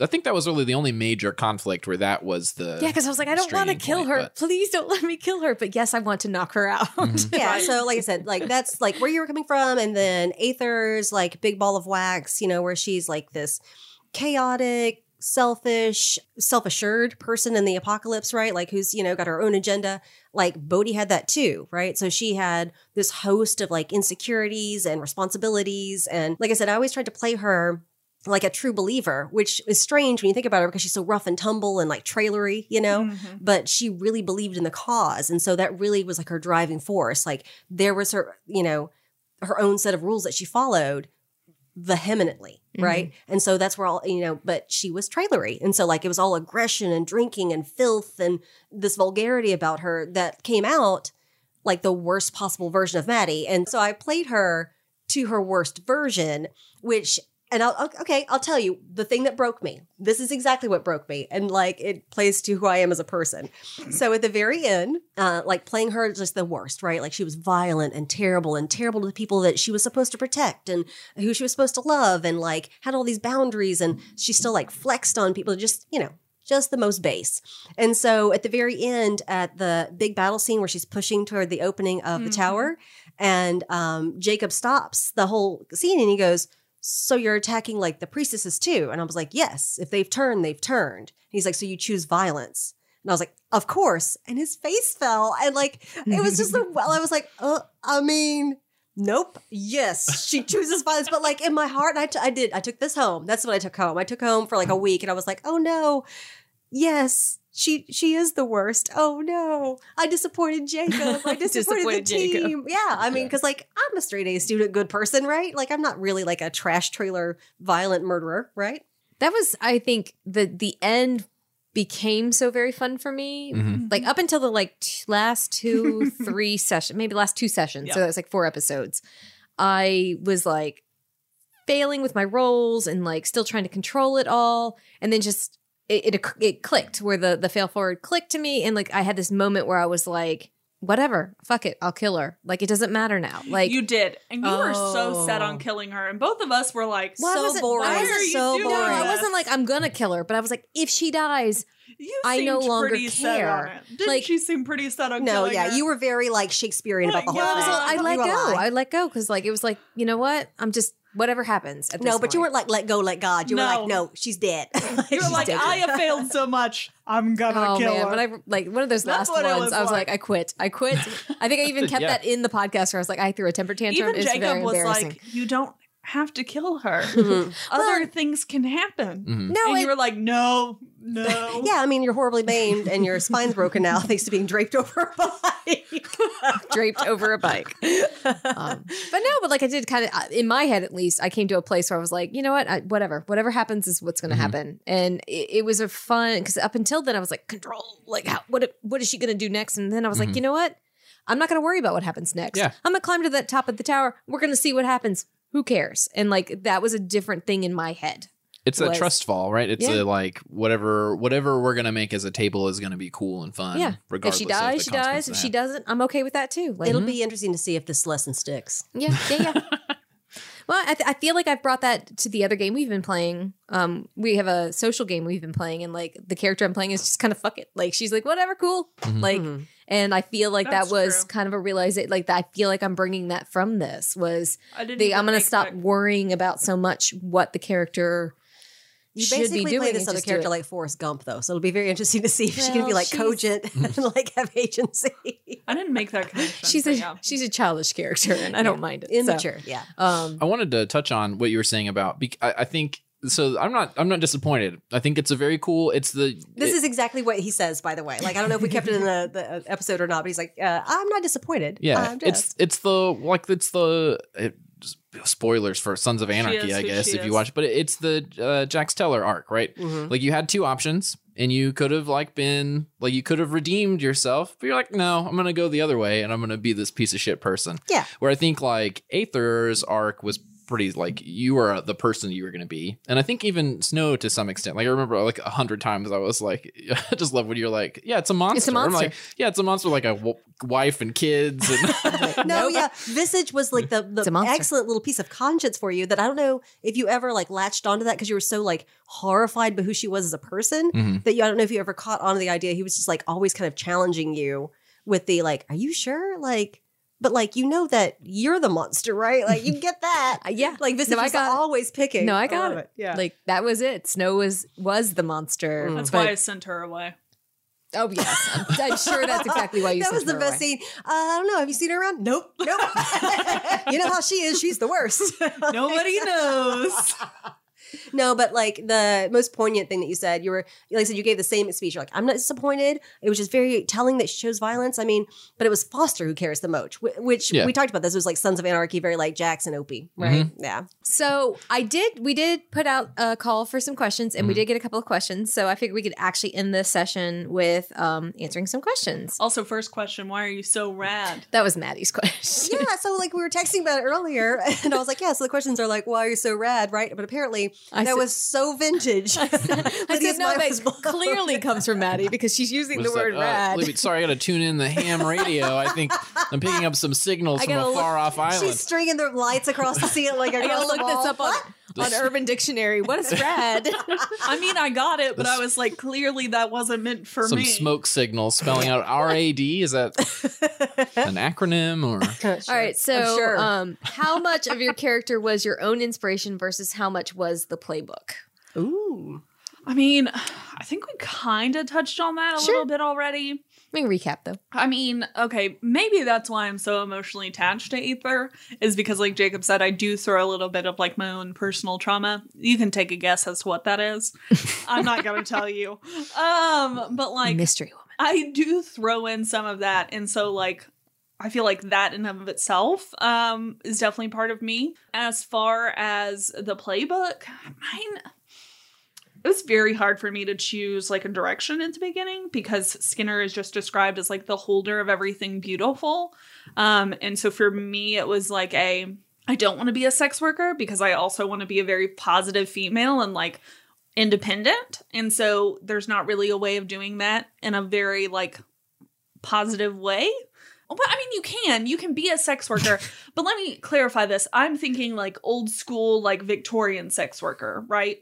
I think that was really the only major conflict where that was the yeah, because I was like, I don't want to kill point, her. but- Please don't let me kill her. But yes, I want to knock her out. Mhm. Yeah. So like I said, like that's like where you were coming from. And then Aether's like big ball of wax, you know, where she's like this chaotic, selfish, self-assured person in the apocalypse, right? Like who's, you know, got her own agenda. Like Bodhi had that too, right? So she had this host of like insecurities and responsibilities. And like I said, I always tried to play her like a true believer, which is strange when you think about her because she's so rough and tumble and like trailery, you know? Mhm. but she really believed in the cause and so that really was like her driving force. Like there was her you know her own set of rules that she followed vehemently right? And so that's where all you know but she was trailery. And so like it was all aggression and drinking and filth and this vulgarity about her that came out like the worst possible version of maddie. And so i played her to her worst version which and I'll, okay, I'll tell you the thing that broke me. This is exactly what broke me, and like it plays to who I am as a person. So at the very end, uh, like playing her just the worst, right? Like she was violent and terrible and terrible to the people that she was supposed to protect and who she was supposed to love, and like had all these boundaries, and she still like flexed on people, just you know, just the most base. And so at the very end, at the big battle scene where she's pushing toward the opening of the Mhm. tower, and um, Jacob stops the whole scene and he goes, So you're attacking like the priestesses too? And I was like, Yes, if they've turned, they've turned. And he's like, So you choose violence. And I was like, Of course. And his face fell. And like, it was just a well, I was like, uh, I mean, Nope. Yes, she chooses violence, but like in my heart, I, t- I did. I took this home. That's what I took home. I took home for like a week, and I was like, "Oh no, yes, she she is the worst. Oh no, I disappointed Jacob. I disappointed, Disappointed the Jacob. team. Yeah, I mean, because like I'm a straight A student, good person, right? Like I'm not really like a trash trailer violent murderer, right? that was i think the the end became so very fun for me Mhm. like up until the like t- last two three sessions maybe last two sessions so Yeah. that was like four episodes i was like failing with my roles and like still trying to control it all and then just it it, it clicked where the the fail forward clicked to me and like i had this moment where i was like whatever fuck it i'll kill her like it doesn't matter now like you did, and you were so set Oh. on killing her, and both of us were like, Well, so wasn't- boring. I wasn't- Why are you so doing boring. I wasn't like I'm gonna kill her, but I was like, if she dies, you I no longer pretty set on care. Didn't Like- she seem pretty set on No, yeah, her? you were very like Shakespearean about the whole Yeah, I, was thing. like, I let go. I let go because like it was like you know what? I'm just whatever happens. At no, this but you weren't like let go, let God. You were like, no, she's dead. You were like, dead. I have failed so much. I'm gonna Oh kill man, her. when I like one of those That's last ones, was I was like, like. I quit. I quit. I think I even kept Yeah. that in the podcast where I was like, I threw a temper tantrum. Even it's Jacob very was embarrassing. like, you don't have to kill her. Mhm. Other Well- things can happen. Mhm. no, and I, you were like, no, no. Yeah, I mean, you're horribly maimed and your spine's broken now thanks to being draped over a bike. draped over a bike. Um, but no, but like I did kind of in my head at least, I came to a place where I was like, you know what, I, whatever, whatever happens is what's going to Mhm. happen, and it, it was a fun because up until then I was like, control, like how, what what is she going to do next? And then I was like, Mhm. you know what, I'm not going to worry about what happens next. Yeah. I'm going to climb to the top of the tower. We're going to see what happens. Who cares? And like that was a different thing in my head. It's a trust fall, right? It's Yeah. a like whatever whatever we're gonna make as a table is gonna be cool and fun. yeah. If she of dies, she dies. If she doesn't, I'm okay with that too. Like, It'll be interesting to see if this lesson sticks. Yeah, yeah, yeah. well, I, th- I feel like I've brought that to the other game we've been playing. Um, we have a social game we've been playing, and like the character I'm playing is just kind of fuck it. Like she's like whatever, cool. Mhm. Like, Mhm. And I feel like That's that was true. kind of a realization. Like that. I feel like I'm bringing that from this was I didn't the, I'm going to stop that- worring about so much what the character You should be doing. play this and other character like Forrest Gump, though. So it'll be very interesting to see if she can be like she's- cogent and like have agency. I didn't make that connection. she's a yeah. she's a childish character, and I don't mind it. So, Immature, yeah. um, I wanted to touch on what you were saying about. bec- I, I think so. I'm not. I'm not disappointed. I think it's a very cool. It's the. This it- is exactly what he says, by the way. Like, I don't know if we kept it in the, the episode or not, but he's like, uh, I'm not disappointed. Yeah, I'm it's just. it's the like it's the it, spoilers for Sons of Anarchy, I guess she if you is. watch, but it's the uh, Jax Teller arc, right? Mhm. Like you had two options, and you could have like been like you could have redeemed yourself, but you're like, no, I'm gonna go the other way, and I'm gonna be this piece of shit person. Yeah. Where I think like Aether's arc was pretty like you are the person you were going to be and i think even snow to some extent like i remember like a hundred times i was like i just love when you're like yeah it's a monster I'm monster. like yeah it's a monster like a w- wife and kids and No, yeah. Visage was like the, the excellent little piece of conscience for you that I don't know if you ever like latched onto that because you were so like horrified by who she was as a person Mhm. that you I don't know if you ever caught on to the idea he was just like always kind of challenging you with the like, are you sure? Like, but like you know that you're the monster, right? Like you get that. uh, yeah, Like Visage No, I got always picking. No, I got love it. Yeah. like that was it. Snow was was the monster. Mm. That's but- why I sent her away. Oh yes, I'm, I'm sure that's exactly why you. Said that sent was the her best away. scene. Uh, I don't know. Have you seen her around? Nope. Nope. you know how she is. She's the worst. Nobody knows. No, but like the most poignant thing that you said, you were like I said, you gave the same speech. You're like, I'm not disappointed. It was just very telling that she chose violence. I mean, but it was Foster who cares the most, which Yeah. we talked about. This It was like Sons of Anarchy, very like Jackson Opie, right? Yeah. So I did. We did put out a call for some questions, and we Mhm. did get a couple of questions. So I figured we could actually end this session with um, answering some questions. Also, first question: Why are you so rad? That was Maddie's question. Yeah, so like we were texting about it earlier, and I was like, "Yeah." So the questions are like, "Why are you so rad?" Right? But apparently, I that said- was so vintage. I Lydia's said no, mind that clearly comes from Maddie because she's using What the is that? word Uh, rad. wait, sorry, I got to tune in the ham radio. I think I'm picking up some signals from a gotta look- far off island. She's stringing the lights across the ceiling. Like I across gotta look the this up on, on Urban Dictionary. What is rad? I mean, I got it, but I was like, clearly that wasn't meant for some me. Some smoke signals spelling out RAD. Is that an acronym or? All right, so sure. um, how much of your character was your own inspiration versus how much was the playbook? Ooh. I mean, I think we kind of touched on that a Sure. little bit already. Let me recap though. I mean, okay, maybe that's why I'm so emotionally attached to Aether, is because, like Jacob said, I do throw a little bit of like my own personal trauma. You can take a guess as to what that is. I'm not going to tell you. Um, but like, Mystery woman. I do throw in some of that, and so like, I feel like that in and of itself um, is definitely part of me. As far as the playbook, mine it was very hard for me to choose like a direction at the beginning because Skinner is just described as like the holder of everything beautiful. Um, and so for me, it was like a I don't want to be a sex worker because I also want to be a very positive female and like independent. And so there's not really a way of doing that in a very like positive way. Well, I mean, you can. You can be a sex worker. but let me clarify this. I'm thinking like old school, like Victorian sex worker, right?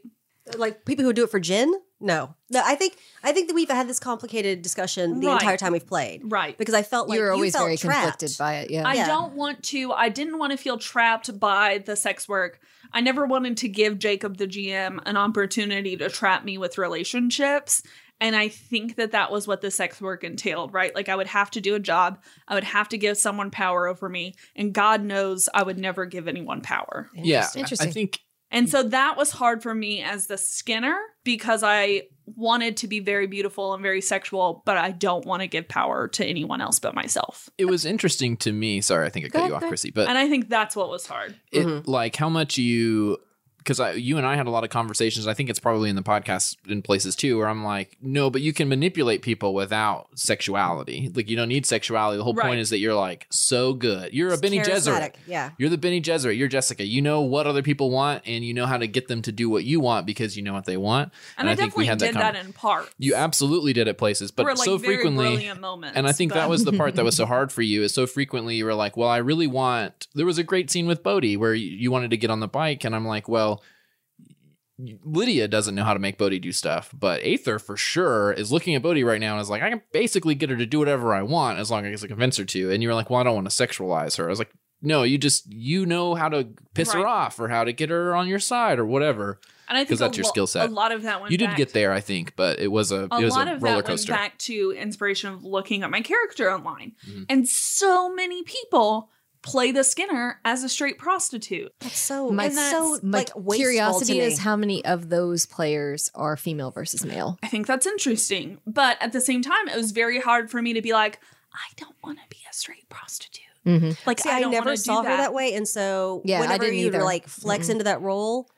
Like people who do it for gin. No, no. I think I think that we've had this complicated discussion the Right. entire time we've played. Right. Because I felt like you were always felt very trapped. conflicted by it. Yeah. I Yeah. don't want to, I didn't want to feel trapped by the sex work. I never wanted to give Jacob, the GM, an opportunity to trap me with relationships. And I think that that was what the sex work entailed, right? Like I would have to do a job, I would have to give someone power over me. And God knows I would never give anyone power. Yeah, Interesting. I think And so that was hard for me as the Skinner because I wanted to be very beautiful and very sexual, but I don't want to give power to anyone else but myself. it was interesting to me. Sorry, I think I Go cut you off. Chrissy, but And I think that's what was hard. it Mhm. like how much you because I you and I had a lot of conversations. I think it's probably in the podcast in places too, where I'm like, no, but you can manipulate people without sexuality. Like you don't need sexuality. The whole Right. point is that you're like so good. You're a Bene Gesserit. Yeah. You're the Bene Gesserit. You're Jessica. You know what other people want, and you know how to get them to do what you want because you know what they want. And, I, think we definitely had did that. that, in part. you absolutely did at places, but like so frequently. moments. And I think that was the part that was so hard for you. Is so frequently you were like, "Well, I really want." There was a great scene with Bodhi where you wanted to get on the bike, and I'm like, "Well, Lydia doesn't know how to make Bodhi do stuff, but Aether for sure is looking at Bodhi right now and is like, I can basically get her to do whatever I want as long as I convince her to." And you were like, "Well, I don't want to sexualize her." I was like, "No, you just you know how to piss her off or how to get her on your side or whatever." and I think that's your lo- skill set. A lot of that went You did get there, I think, but it was a, a it was lot a of roller that went coaster. back to inspiration of looking at my character online. Mhm. And so many people play the Skinner as a straight prostitute. That's so. My, it's so my like wasteful curiosity to me. is how many of those players are female versus male. I think that's interesting. But at the same time, it was very hard for me to be like, I don't want to be a straight prostitute. Mm-hmm. Like See, I, I, never wanna do saw her that way, and so Yeah, whenever you like flex Mm-mm. into that role,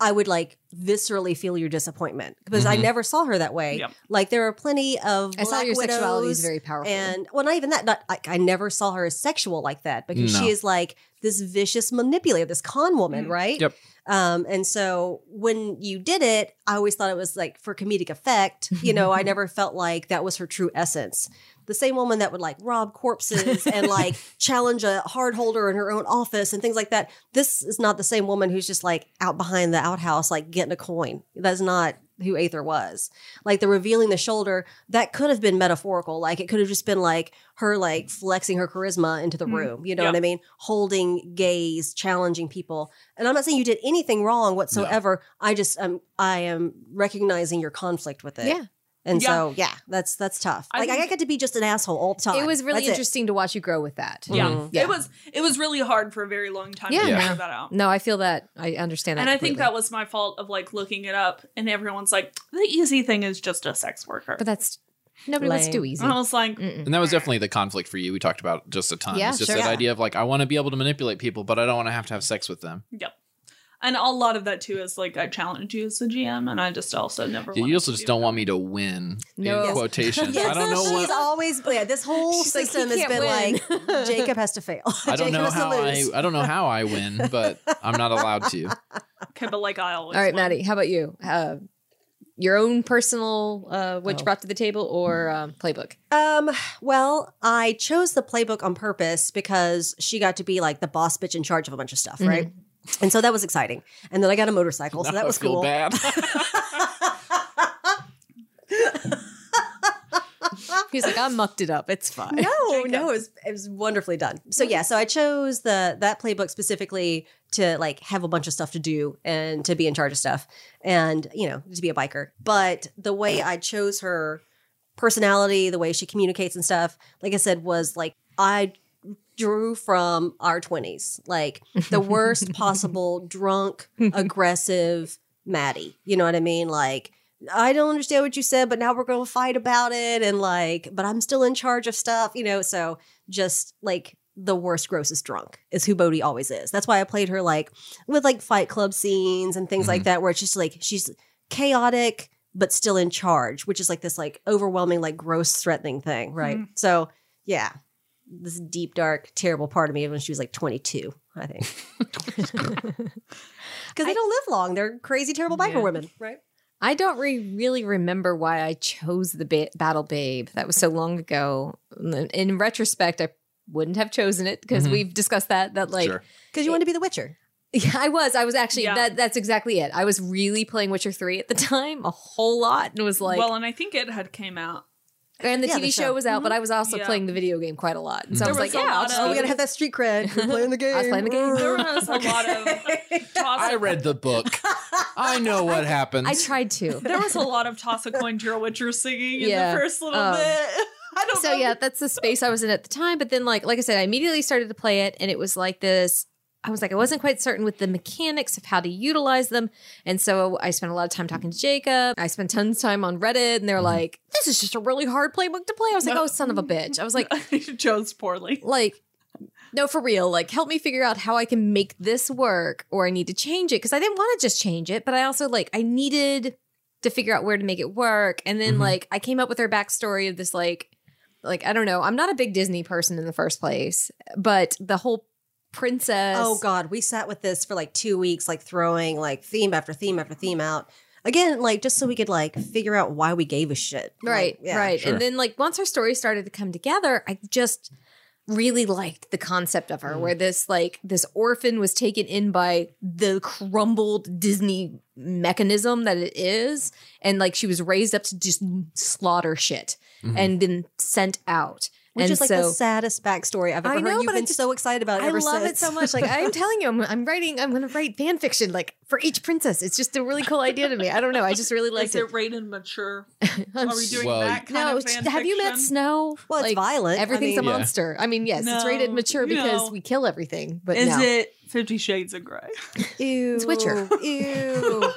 I would like viscerally feel your disappointment because I Mhm. never saw her that way. Yep. Like there are plenty of I saw black your sexuality is very powerful. and well, not even that. Not like I never saw her as sexual like that because No. she is like this vicious manipulator, this con woman, Mm. right? Yep. Um, and so when you did it, I always thought it was like for comedic effect. You know, I never felt like that was her true essence. The same woman that would like rob corpses and like challenge a hard holder in her own office and things like that. This is not the same woman who's just like out behind the outhouse, like getting a coin. That's not who Aether was. Like the revealing the shoulder, that could have been metaphorical. Like it could have just been like her like flexing her charisma into the Mm. room. You know Yeah. what I mean? Holding gaze, challenging people. And I'm not saying you did anything wrong whatsoever. I just um I am recognizing your conflict with it. Yeah. And Yeah. so yeah, that's that's tough. I like I think- get to be just an asshole all the time. It was really That's it. interesting to watch you grow with that. Yeah. Mhm. Yeah. It was it was really hard for a very long time Yeah. to Yeah. figure that out. No, I feel that. I understand that. And I think that was my fault of like looking it up and everyone's like, the easy thing is just a sex worker. But that's nobody wants to do easy. and I was like, Mm-mm. And that was definitely the conflict for you. We talked about just a ton. Yeah, it's just sure. that Yeah. idea of like I want to be able to manipulate people, but I don't want to have to have sex with them. yep. And a lot of that too is like I challenge you as the GM, and I just also never. Yeah, you also just do don't that. want me to win. No. In Yes. quotations. Yes, I don't know She's what. always yeah. This whole She's like, system he has been win. like Jacob has to fail. I don't Jacob know how I. I don't know how I win, but I'm not allowed to. Okay, but like I always. All right, won. Maddie, how about you? Uh, your own personal, uh, what Oh. you brought to the table, or um, playbook? Um, well, I chose the playbook on purpose because she got to be like the boss bitch in charge of a bunch of stuff, right? And so that was exciting. And then I got a motorcycle, so Now that I was feel cool. bad. He's like, I mucked it up. It's fine. No, Jacob. no, it was it was wonderfully done. So yeah, so I chose the that playbook specifically to like have a bunch of stuff to do and to be in charge of stuff and you know to be a biker. But the way I chose her personality, the way she communicates and stuff, like I said, was like I drew from our 20s, like the worst possible drunk, aggressive Maddie. You know what I mean? Like, I don't understand what you said, but now we're going to fight about it. And like, but I'm still in charge of stuff, you know? So just like the worst, grossest drunk is who Bodhi always is. That's why I played her like with like fight club scenes and things like mm-hmm. that, where it's just like she's chaotic, but still in charge, which is like this like overwhelming, like gross, threatening thing. Right. Mm-hmm. So yeah, this deep, dark, terrible part of me when she was like 22, I think. Because they don't live long. They're crazy, terrible biker Yeah. women, right? I don't re- really remember why I chose the ba- Battle Babe. That was so long ago. In retrospect, I wouldn't have chosen it because Mhm. we've discussed that. That like, Sure. Because you want to be the Witcher. yeah, I was. I was actually Yeah. that. That's exactly it. I was really playing Witcher three at the time, a whole lot, and was like, well, and I think it had came out. And the yeah, TV the show. show. was out, but I was also Yeah. playing the video game quite a lot, and so I was, was like, yeah, I'll lot just of- Oh, we it. gotta have that street cred. We're playing the game. I was playing the game. There was a lot of toss. I read the book. I know what happens. I tried to. There was a lot of toss a coin to a Witcher singing in the first little Um, bit. I don't so know. yeah, that's the space I was in at the time. But then, like, like I said, I immediately started to play it, and it was like this. I was like, I wasn't quite certain with the mechanics of how to utilize them, and so I spent a lot of time talking to Jacob. I spent tons of time on Reddit, and they're like, "This is just a really hard playbook to play." I was like, No. "Oh, son of a bitch!" I was like, I chose poorly. like no for real like help me figure out how i can make this work or i need to change it because i didn't want to just change it but i also like i needed to figure out where to make it work and then Mhm. like i came up with her backstory of this like like i don't know i'm not a big disney person in the first place but the whole princess Oh God, we sat with this for like two weeks, like throwing like theme after theme after theme out. Again, like just so we could like figure out why we gave a shit. right Like, yeah. right sure. and then like once her story started to come together i just really liked the concept of her where this like this orphan was taken in by the crumbled disney mechanism that it is and like she was raised up to just slaughter shit Mhm. and then sent out Which and is like so the saddest backstory I've ever I know, heard. You've but I been just- so excited about it I ever love since. it so much. Like I'm telling you, I'm, I'm writing. I'm going to write fan fiction like for each princess. It's just a really cool idea to me. I don't know. I just really like liked it it. rated mature? Are we doing Well, that kind no, of fan have you met? Snow? Well, it's Like, violent. I Everything's mean- a Yeah. monster. I mean, yes, it's rated mature because no. we kill everything. But Is no. it Fifty Shades of Grey? Ew. It's Witcher. Ew.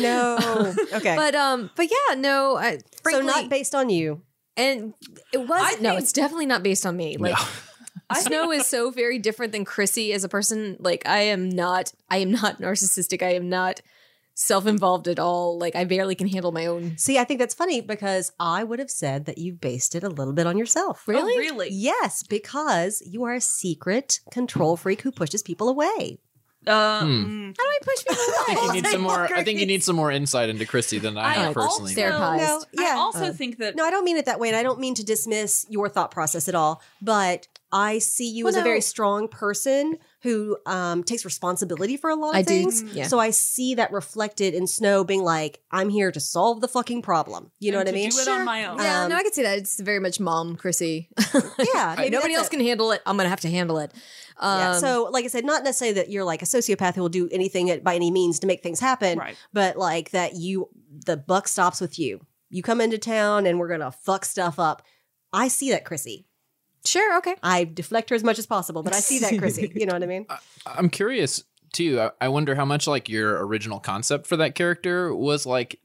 no. Okay. But um, but yeah, no. I, so not based on you. And it was I no. think- It's definitely not based on me. Like Snow is so very different than Chrissy as a person. Like I am not. I am not narcissistic. I am not self-involved at all. Like I barely can handle my own. See, I think that's funny because I would have said that you based it a little bit on yourself. Really? Oh, really? Yes, because you are a secret control freak who pushes people away. Uh, Hmm. mm. How do I push people I think you need some more. I think you need some more insight into Christy than I, I have personally. also- Therapized. No, yeah. I also Uh, think that No, I don't mean it that way, and I don't mean to dismiss your thought process at all. But I see you Well, as a very strong person who um, takes responsibility for a lot of I do, things. yeah. So I see that reflected in Snow being like, "I'm here to solve the fucking problem." You know and what I mean? Do it on my own. Yeah, Um, no, I can see that. It's very much mom, Chrissy. Yeah, maybe nobody else it. can handle it. I'm gonna have to handle it. Um, yeah. So, like I said, not necessarily that you're like a sociopath who will do anything at, by any means to make things happen, Right. but like that you, the buck stops with you. You come into town and we're gonna fuck stuff up. I see that, Chrissy. Sure, okay. I deflect her as much as possible, but I see that, Chrissy. You know what I mean? I'm curious too. I, I wonder how much like your original concept for that character was like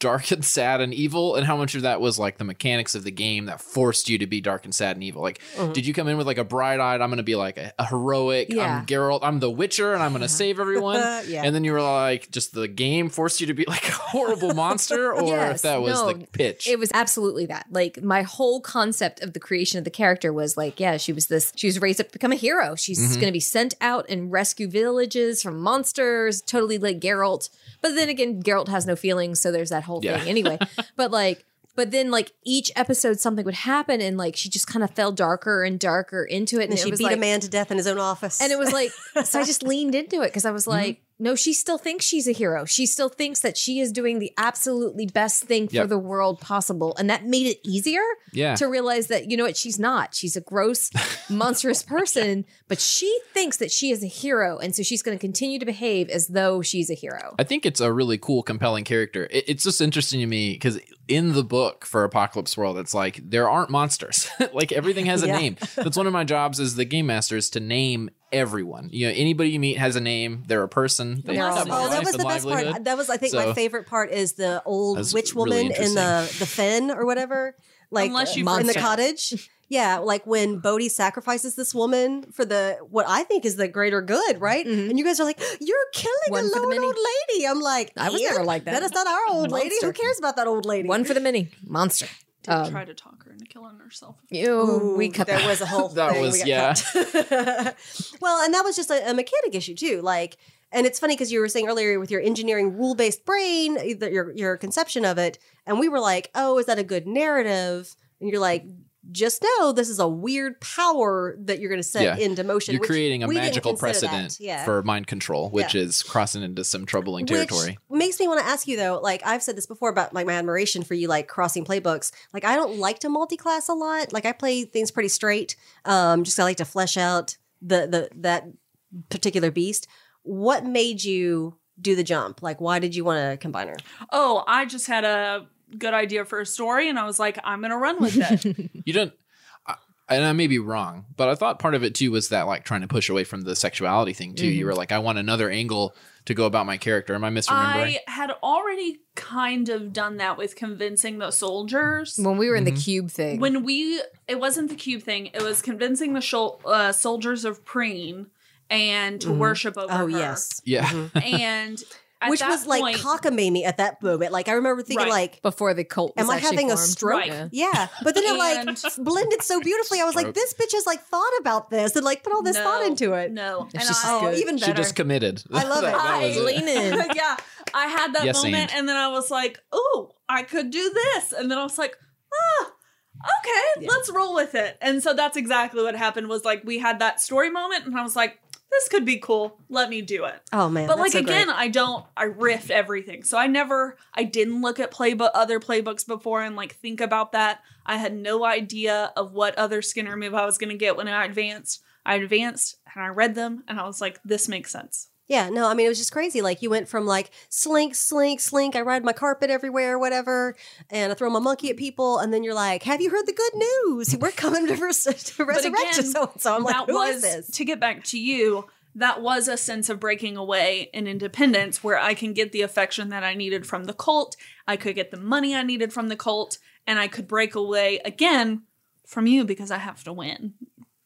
dark and sad and evil, and how much of that was like the mechanics of the game that forced you to be dark and sad and evil. Like, Mhm. did you come in with like a bright eyed? I'm going to be like a, a heroic. Yeah. I'm Geralt. I'm the Witcher, and I'm going to save everyone. yeah. And then you were like, just the game forced you to be like a horrible monster, or Yes, if that was no, the pitch. It was absolutely that. Like my whole concept of the creation of the character was like, yeah, she was this. She was raised up to become a hero. She's Mhm. going to be sent out and rescue villages from monsters. Totally like Geralt. But then again, Geralt has no feelings, so there's that whole Yeah. thing anyway. but like. But then, like each episode, something would happen, and like she just kind of fell darker and darker into it. and And, she it was beat like, a man to death in his own office. and it was like, so I just leaned into it because I was mm-hmm. like, no, she still thinks she's a hero. She still thinks that she is doing the absolutely best thing for the world possible. And that made it easier Yeah. to realize that, you know what, she's not. She's a gross, monstrous person, but she thinks that she is a hero. And so she's going to continue to behave as though she's a hero. I think it's a really cool, compelling character. It, it's just interesting to me because in the book for Apocalypse World, it's like there aren't monsters. like everything has a Yeah. name. That's one of my jobs as the game master is to name everyone. You know, anybody you meet has a name. They're a person. They They're have Oh, that was the best part. That was, I think, my favorite part is the old That's witch really woman in the the Fen or whatever. Like Unless you in the cottage. Yeah, like when Bodhi sacrifices this woman for the what I think is the greater good, right? Mhm. And you guys are like, "You're killing One a for lone old lady." I'm like, I was never like that. That is not our old lady. Who cares about that old lady?" One for the many. Monster. Did Um, try to talk her into killing herself. Ew, Ooh, we cut there that. was a whole That thing we was- got yeah. well, and that was just a, a mechanic issue too. Like, and it's funny because you were saying earlier with your engineering rule based brain, your your conception of it, and we were like, oh, is that a good narrative? And you're like. Just know this is a weird power that you're going to set Yeah. into motion. You're creating a magical precedent Yeah. for mind control, which is crossing into some troubling territory. Which makes me want to ask you though, like I've said this before about like my admiration for you like crossing playbooks. Like I don't like to multi-class a lot. Like I play things pretty straight. Um just I like to flesh out the the that particular beast. What made you do the jump? Like why did you want to combine her? Oh, I just had a good idea for a story, and I was like, I'm gonna run with it. You don't, I- and I may be wrong, but I thought part of it too was that like trying to push away from the sexuality thing too. You were like, I want another angle to go about my character. Am I misremembering? I had already kind of done that with convincing the soldiers. when we were in the Mhm. cube thing. When we, it wasn't the cube thing. It was convincing the shol- uh, soldiers of Preen and to Mhm. worship over Oh her. yes. yeah. Mhm. and at Which that was like point, cockamamie at that moment. Like I remember thinking Right. like before the cult was Am I actually having a stroke? Right. Yeah. Yeah, but then it like blended so beautifully. I was like, this bitch has like thought about this and like put all this no, thought into it. No, It's and just I, Oh, good. even She just committed. I love it. I was lean in. yeah, I had that Yes, moment, and. and then I was like, "Oh, I could do this," and then I was like, "Ah, okay, Yeah. let's roll with it." And so that's exactly what happened. Was like we had that story moment, and I was like, "This could be cool. Let me do it." Oh man, but like so again, great. I don't. I riffed everything, so I never. I didn't look at playbook other playbooks before and like think about that. I had no idea of what other Skinner move I was going to get when I advanced. I advanced and I read them, and I was like, "This makes sense." Yeah, no, I mean it was just crazy. Like you went from like slink, slink, slink. I ride my carpet everywhere, whatever, and I throw my monkey at people, and then you're like, "Have you heard the good news? We're coming to, res- to resurrect you." again, So, so I'm like, "Who was is this?" to get back to you that was a sense of breaking away in independence where i can get the affection that i needed from the cult i could get the money i needed from the cult and i could break away again from you because i have to win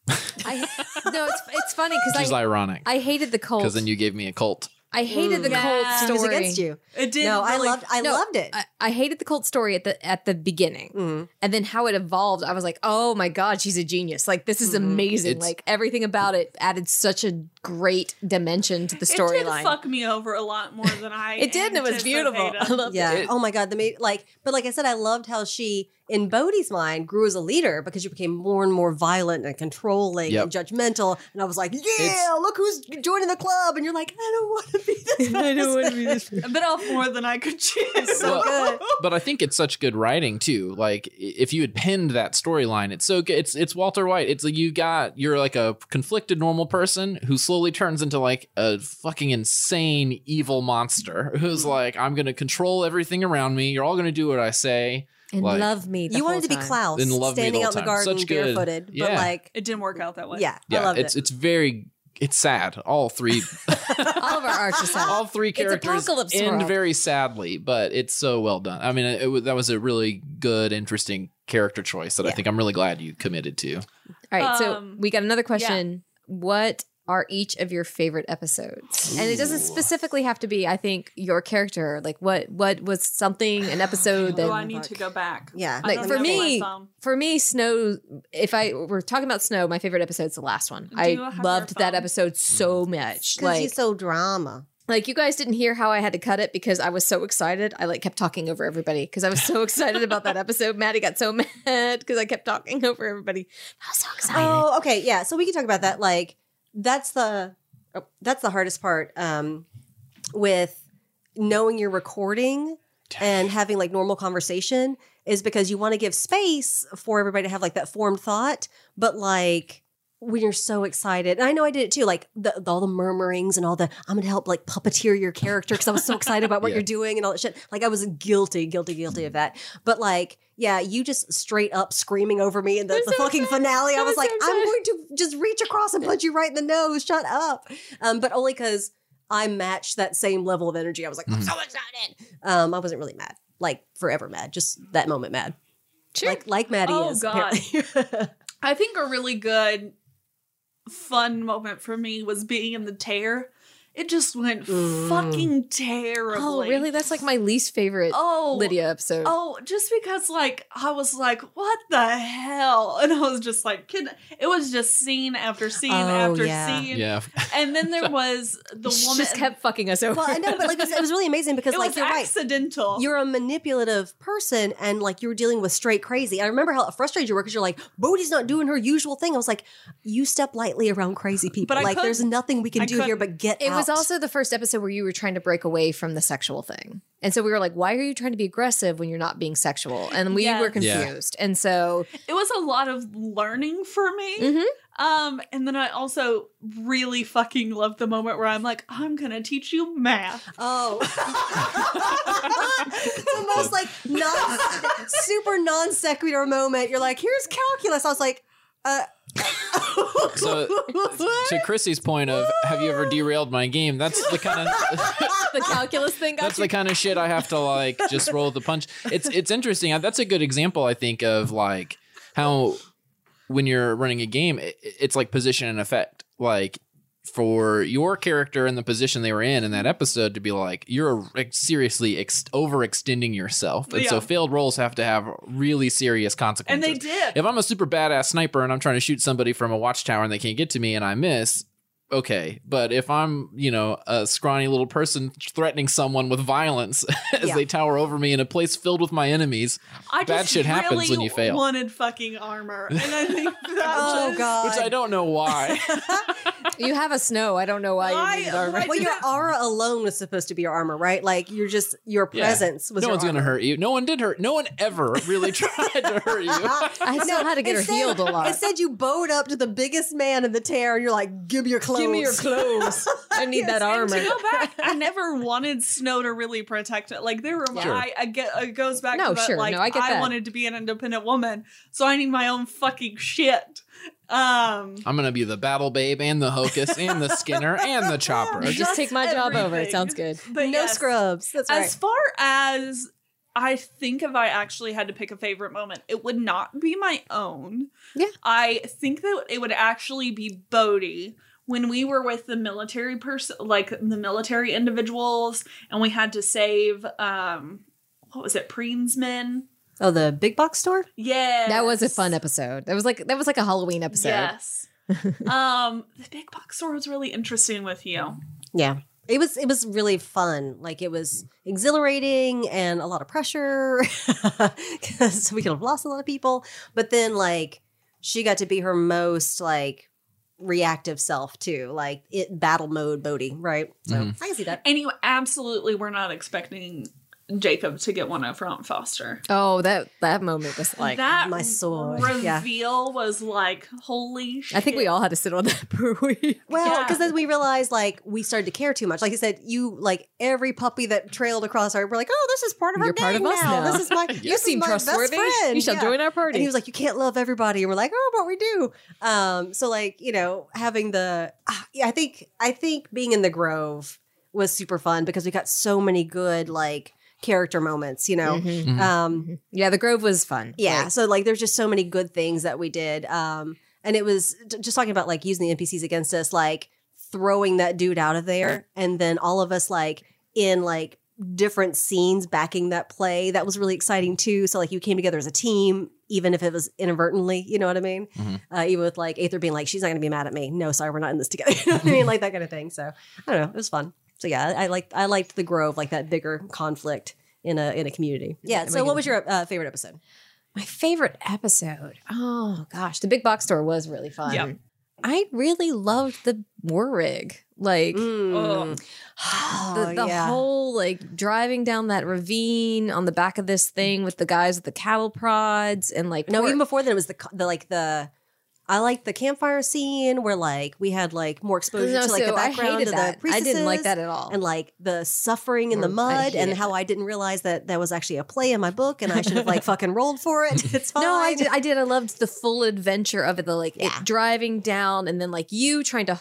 I no, it's it's funny Which because is I ironic. I hated the cult. Because then you gave me a cult. I hated the Yeah. cult She story. was against you. it did No, I really- loved. I No, loved it. I, I hated the cult story at the at the beginning, Mhm. and then how it evolved. I was like, oh my god, she's a genius! Like this is Mhm. amazing. It's- like everything about it added such a great dimension to the it did storyline. fuck me over a lot more than i It did, and it was beautiful. I loved Yeah. it. It- oh my god. The ma- like, but like I said, I loved how she, in Bodhi's mind, grew as a leader because she became more and more violent and controlling Yep. and judgmental. And I was like, yeah, It's- look who's joining the club. And you're like, I don't want to be this. I don't wanna be person." a bit off more than i could choose so Well- good. but I think it's such good writing too. Like if you had pinned that storyline, it's so good. It's it's Walter White. It's like you got you're like a conflicted normal person who slowly turns into like a fucking insane evil monster who's like I'm gonna control everything around me. You're all gonna do what I say. and Like- love me. The You wanted to be. Klaus, And love me the standing whole out in the time. garden Such good- barefooted. But yeah. like, it didn't work out that way yeah, I Yeah, loved it's it. it's very it's sad. All three All of our arcs are sad. all three characters apocalypse end world. very sadly, but it's so well done. I mean, it, was that was a really good, interesting character choice that I Yeah. think I'm really glad you committed to. All right, so Um, we got another question. What are each of your favorite episodes? And it doesn't specifically have to be, I think, your character. Like what what was something, an episode oh that i need to go back Yeah. Like, for me- for me, Snow. If I we're talking about Snow, my favorite episode's the last one. Do I you have your loved that episode so mm. much. because Like, he's so drama. like you guys didn't hear how I had to cut it because I was so excited. I like kept talking over everybody because I was so excited about that episode. Maddie got so mad because I kept talking over everybody. I was so excited. Oh, okay, yeah. So we can talk about that. Like, that's the oh, that's the hardest part. Um, with knowing you're recording and having like normal conversation is because you want to give space for everybody to have like that formed thought, but like when you're so excited, and I know I did it too, like the, the- all the murmurings and all the I'm gonna help like puppeteer your character because I was so excited about what Yeah. you're doing and all that shit. Like I was guilty, guilty, guilty of that. But like, yeah, you just straight up screaming over me in the, the fucking finale. I I'm was so like, I'm going to just reach across and punch you right in the nose. Shut up. Um, but only because I matched that same level of energy. I was like, I'm so excited. Um, I wasn't really mad, like forever mad, just that moment mad. Sure. Like like Maddie Oh, is. God. I think a really good, fun moment for me was being in the tear. It just went Mm. fucking terribly. oh, really? That's like my least favorite Oh, Lydia episode. Oh, just because like I was like, what the hell? And I was just like, can it was just scene after scene Oh, after yeah. scene. Yeah. And then there was the She woman just kept fucking us over. well, I know, but like it was, it was really amazing because it like was you're right. accidental. You're a manipulative person and like you were dealing with straight crazy. I remember how frustrated you were because you're like, Bodhi's not doing her usual thing. I was like, you step lightly around crazy people. But like there's couldn't. nothing we can I do here couldn't. but get It was also the first episode where you were trying to break away from the sexual thing. And so we were like, why are you trying to be aggressive when you're not being sexual? And we Yes. were Yeah. confused. And so it was a lot of learning for me. Mhm. Um, and then I also really fucking love the moment where I'm like, I'm gonna teach you math. Oh. the most like non super non sequitur moment. You're like, here's calculus. I was like, uh So to Chrissy's point of have you ever derailed my game? That's the kind of the calculus thing that's you. the kind of shit I have to like just roll the punch. It's it's interesting. That's a good example I think of like how when you're running a game, it, it's like position and effect. Like for your character and the position they were in in that episode to be like you're seriously ex- overextending yourself, and so failed rolls have to have really serious consequences. And they did. If I'm a super badass sniper and I'm trying to shoot somebody from a watchtower and they can't get to me and I miss, okay. But if I'm, you know, a scrawny little person threatening someone with violence as Yeah. they tower over me in a place filled with my enemies, I bad just shit happens really when you fail. Wanted fucking armor, and I think that Oh just- god. which I don't know why. you have a snow. I don't know why I- you need armor. I- well, your aura alone was supposed to be your armor, right? Like you're just your Yeah. presence was no your one's gonna hurt you. No one did hurt. No one ever really tried to hurt you. I still had to get her Instead- healed a lot. Instead, you bowed up to the biggest man in the tear, and you're like, "Give me your clothes. Give me your clothes. I need that And armor. to go back, I never wanted Snow to really protect it. Like there were, Sure. I, I get it goes back No, to that. sure. Like No, I get that. wanted to be an independent woman, so I need my own fucking shit. Um, I'm gonna be the battle babe and the hocus and the skinner and the chopper. just Just take my job over. It sounds good. but no yes, scrubs. That's right. As far as I think if I actually had to pick a favorite moment, it would not be my own. Yeah. I think that it would actually be Bodhi when we were with the military person like the military individuals and we had to save um what was it, Preensmen? oh, the big box store. Yeah. That was a fun episode. That was like that was like a Halloween episode. Yes. um the big box store was really interesting with you. Yeah. It was it was really fun. Like it was exhilarating and a lot of pressure because we could have lost a lot of people. But then like she got to be her most like reactive self too, like it battle mode Bodhi, right? So Mhm. I can see that. And you absolutely were not expecting Jacob to get one over Aunt Foster. Oh, that that moment was like that my sword, yeah. reveal was like holy shit. I think we all had to sit on that per week. Well, Yeah. because then we realized like we started to care too much. Like you said, you like every puppy that trailed across our, we're like, oh, this is part of our You're part gang of us now. This is my, You seem is my best trustworthy. friend. You shall Yeah. join our party. And he was like, "You can't love everybody," and we're like, "Oh, but we do." Um, so like you know, having the yeah, I think I think being in the Grove was super fun because we got so many good like character moments. You know, Mhm. Mhm. um, Yeah, the Grove was fun. yeah. Like, so like, there's just so many good things that we did. Um, and it was j- just talking about like using the NPCs against us, like throwing that dude out of there, and then all of us like in like different scenes backing that play. That was really exciting too. So like you came together as a team, even if it was inadvertently. You know what I mean? Mhm. Uh, even with like Aether being like, she's not going to be mad at me. No, sorry, we're not in this together. you know what I mean? Like that kind of thing. So I don't know. It was fun. So yeah, I liked I liked the Grove, like that bigger conflict in a in a community. Yeah. So what was your uh, favorite episode? my favorite episode. Oh gosh, the big box store was really fun. Yeah. I really loved the war rig. Like Mm. Oh, the, the yeah. whole like driving down that ravine on the back of this thing with the guys with the cattle prods and like No, poor- even before that, it was the, the like the. I liked the campfire scene where like we had like more exposure No, to like the so I background of that. the I didn't like that at all. and like the suffering in the mm, I mud and how I didn't realize that that was actually a play in my book and I should have like fucking rolled for it. It's fine. No, I did. I did. I loved the full adventure of it. The like Yeah. it driving down, and then like you trying to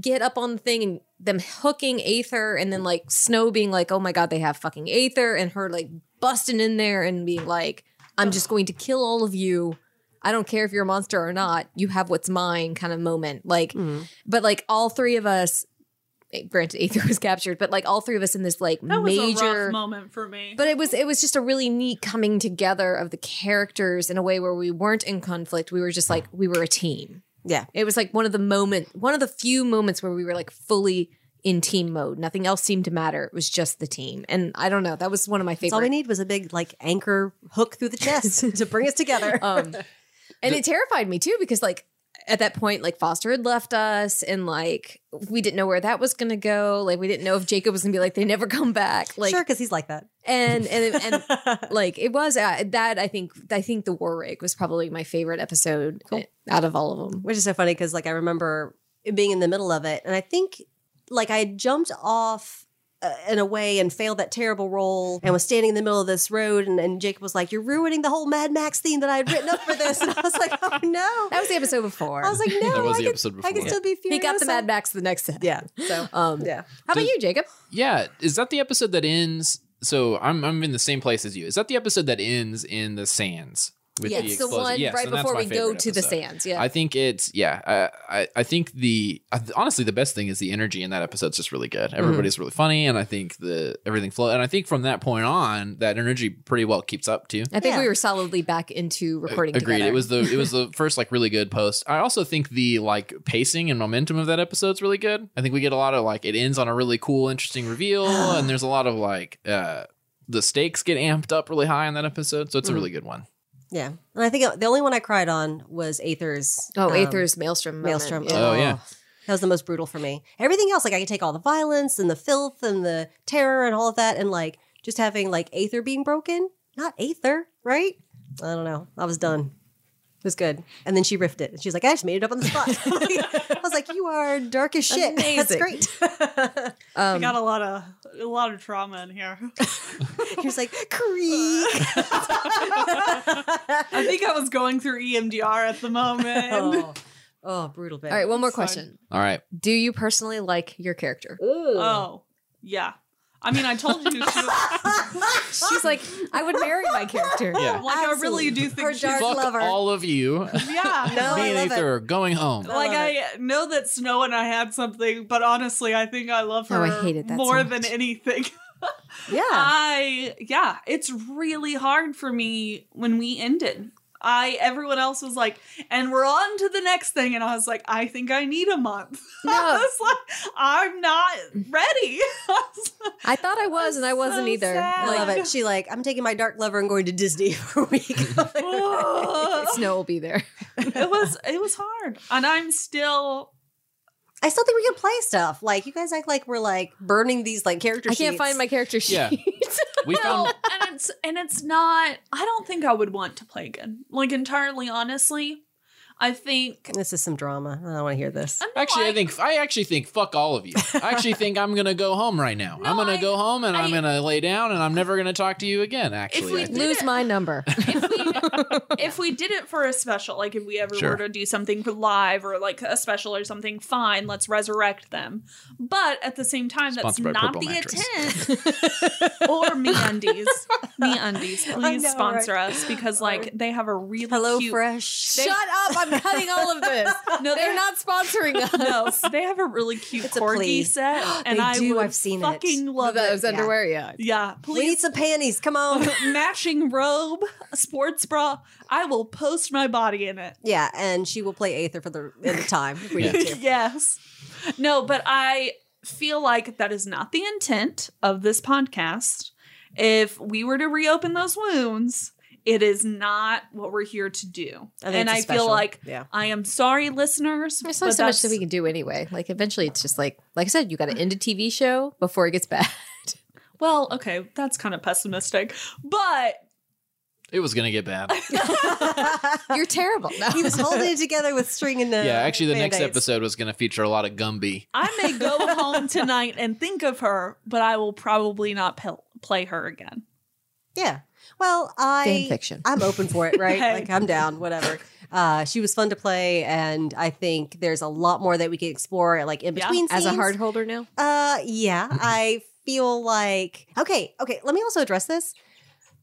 get up on the thing, and them hooking Aether, and then like Snow being like, "Oh my god, they have fucking Aether," and her like busting in there and being like, "I'm just going to kill all of you." I don't care if you're a monster or not. You have what's mine, kind of moment. Like, Mm-hmm. but like all three of us. eh, Granted, Aether was captured, but like all three of us in this like That was a major rough moment for me. but it was it was just a really neat coming together of the characters in a way where we weren't in conflict. We were just like we were a team. Yeah. It was like one of the moment one of the few moments where we were like fully in team mode. Nothing else seemed to matter. It was just the team. And I don't know, that was one of my That's all we need was a big like anchor hook through the chest to bring us together. Um and it terrified me too because like at that point like Foster had left us and like we didn't know where that was going to go. Like we didn't know if Jacob was going to be like they never come back. Like sure, because he's like that. and and and like it was uh, that I think I think the war rig was probably my favorite episode out of all of them. which is so funny because like I remember being in the middle of it, and I think like I jumped off uh, in a way and failed that terrible role and was standing in the middle of this road, and, and Jacob was like, "You're ruining the whole Mad Max theme that I had written up for this," and I was like, "Oh no." That was the episode before. I was like, no, That was I the could, episode I could still be furious." he got the Mad Max the next set. Yeah. So Um, yeah. How about you, Jacob? Yeah, is that the episode that ends? So I'm I'm in the same place as you. Is that the episode that ends in the sands with Yeah, the it's the one Yes, right and before we go favorite to the sands. Yeah. I think it's yeah. I I, I think the I, honestly the best thing is the energy in that episode's just really good. Mm-hmm. Everybody's really funny, and I think the everything flow. And I think from that point on, that energy pretty well keeps up too. I think Yeah. we were solidly back into recording Agreed. together. It was the it was the first like really good post. I also think the like pacing and momentum of that episode's really good. I think we get a lot of like it ends on a really cool, interesting reveal, and there's a lot of like uh the stakes get amped up really high in that episode. So it's a really good one. Yeah. And I think the only one I cried on was Aether's. Oh, um, Aether's Maelstrom. moment. Maelstrom. Yeah. Oh, yeah. That was the most brutal for me. Everything else, like I could take all the violence and the filth and the terror and all of that, and like just having like Aether being broken, not Aether, right? I don't know. I was done. It was good. And then she riffed it. And she's like, I just made it up on the spot. I was like, you are dark as shit. That's Amazing. great. I Um, got a lot of a lot of trauma in here. He was like, creak. I think I was going through EMDR at the moment. oh. oh, brutal bit. all right, one more It's question. All right. Do you personally like your character? Oh, yeah. I mean, I told you she was, She's like, I would marry my character. Yeah. like I really do Her think she's dark Fuck lover. all of you. yeah. No, Me I and love it. Aether are going home. Like love I know that Snow and I had something, but honestly, I think I love Oh, her I hated that more much. than anything. Yeah. I yeah, it's really hard for me when we ended. I everyone else was like, and we're on to the next thing, and I was like, I think I need a month. No. I was like, I'm not ready. I thought I was, and I wasn't so either. sad. I love it. She like, I'm taking my dark lover and going to Disney for a week. Snow will be there. it was it was hard, and I'm still. I still think we can play stuff. Like you guys act like we're like burning these like character I can't find my character sheet. Yeah. We No, found and it's and it's not. I don't think I would want to play again. Like entirely honestly, I think. This is some drama. I don't want to hear this. No, Actually, I think I actually think fuck all of you. I actually think I'm gonna go home right now. I'm gonna I- go home and I, am gonna lay down and I'm never gonna talk to you again. Actually, If we I think. did Lose it. my number. if we if we did it for a special, like if we ever Sure. were to do something for live or like a special or something, fine, let's resurrect them. But at the same time, that's Sponsored by not the Mattress. intent. or MeUndies, me undies, please know, sponsor us because like they have a really Hello cute. Fresh. Shut up! I'm cutting all of this. No, They're not sponsoring us. No, they have a really cute It's a corgi plea. set, and They I do, would I've seen it. fucking love Those it. underwear, yeah. Yeah, We need please. some panties. Come on. Matching robe, sports bra. I will post my body in it. yeah, and she will play Aether for the in the time if we Yeah. need to. yes. No, but I feel like that is not the intent of this podcast. If we were to reopen those wounds, It is not what we're here to do. I and I special. feel like Yeah. I am sorry, listeners. There's but only so much that we can do anyway. Like eventually, it's just like, like I said, you got to end a TV show before it gets bad. Well, okay, that's kind of pessimistic, but It was gonna get bad. You're terrible. No. he was holding it together with string and uh, yeah, actually, the next Band-Aids. episode was gonna feature a lot of Gumby. I may go home tonight and think of her, but I will probably not pel- play her again. Yeah. Well, I Fan fiction. I'm open for it, right? Hey. Like I'm down, whatever. Uh, she was fun to play, and I think there's a lot more that we can explore, like in Yeah. between. As a hard holder now. Uh, yeah, I feel like okay, okay. Let me also address this.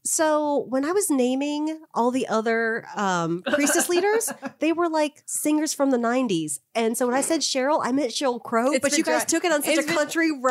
So when I was naming all the other um, priestess leaders, they were like singers from the '90s, and so when I said Cheryl, I meant Sheryl Crow, It's but you guys dri- took it on such a been- country road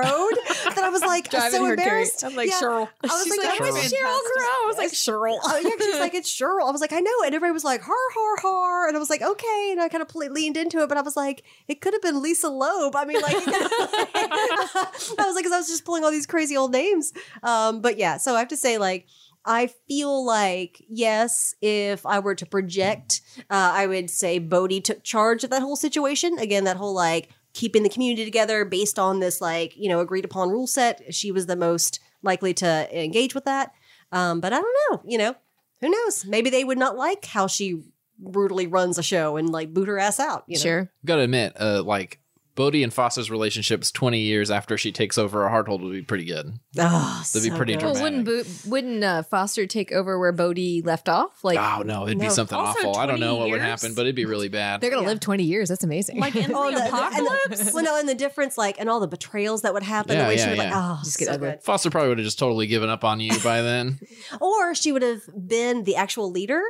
that I was like so embarrassed. I'm like Yeah. Cheryl. I was She's like, like, that was Cheryl. Crow. I was like Cheryl. Oh yeah, she was like, it's Cheryl. I was like, I know, and everybody was like, har har har, and I was like, okay, and I kind of pl- leaned into it, but I was like, it could have been Lisa Loeb. I mean, like, I was like, because I was just pulling all these crazy old names. Um, but yeah, so I have to say, like. I feel like yes, if I were to project, uh, I would say Bodhi took charge of that whole situation. Again, that whole like keeping the community together based on this like you know agreed upon rule set. She was the most likely to engage with that. Um, but I don't know. You know, who knows? Maybe they would not like how she brutally runs a show and like boot her ass out. You know? Sure. Gotta admit, uh, like Bodhi and Foster's relationships 20 years after she takes over a hard hold would be pretty good. Oh, That'd be pretty good. Well, dramatic. wouldn't Bo- wouldn't uh, Foster take over where Bodhi left off? Like oh no, it'd be No. something Also, awful. I don't 20 know what would years? happen, but it'd be really bad. they're gonna Yeah. live twenty years. That's amazing. Like in the, Oh, the- the- and apocalypse. the, well, no, and the difference, like, and all the betrayals that would happen, Yeah, the way yeah, she would, like, yeah. oh, Just get so ugly. good. Foster probably would have just totally given up on you by then. Or she would have been the actual leader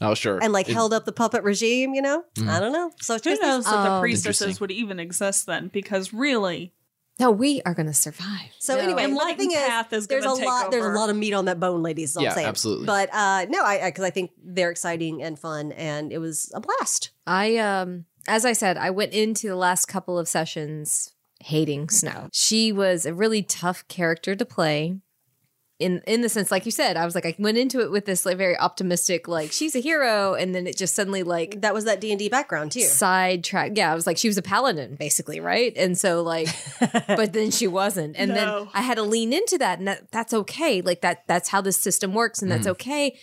oh sure, and like It- held up the puppet regime. You know, Mhm. I don't know. So it's Who just knows that the Um, priestesses would even exist then? Because really, no, we are gonna survive. So No. anyway, Enlightened well, the thing is, Path is there's a gonna take lot. There's a lot of meat on that bone, ladies. Is all Yeah, I'm saying. absolutely. But uh, no, I because I think they're exciting and fun, and it was a blast. I um as I said, I went into the last couple of sessions hating Snow. She was a really tough character to play. In in the sense, like you said, I was like I went into it with this like very optimistic, like she's a hero, and then it just suddenly like That was that D and D background too. sidetrack. Yeah, I was like she was a paladin basically, right? And so like, but then she wasn't, and No. then I had to lean into that, and that, that's okay. Like that that's how this system works, and that's okay.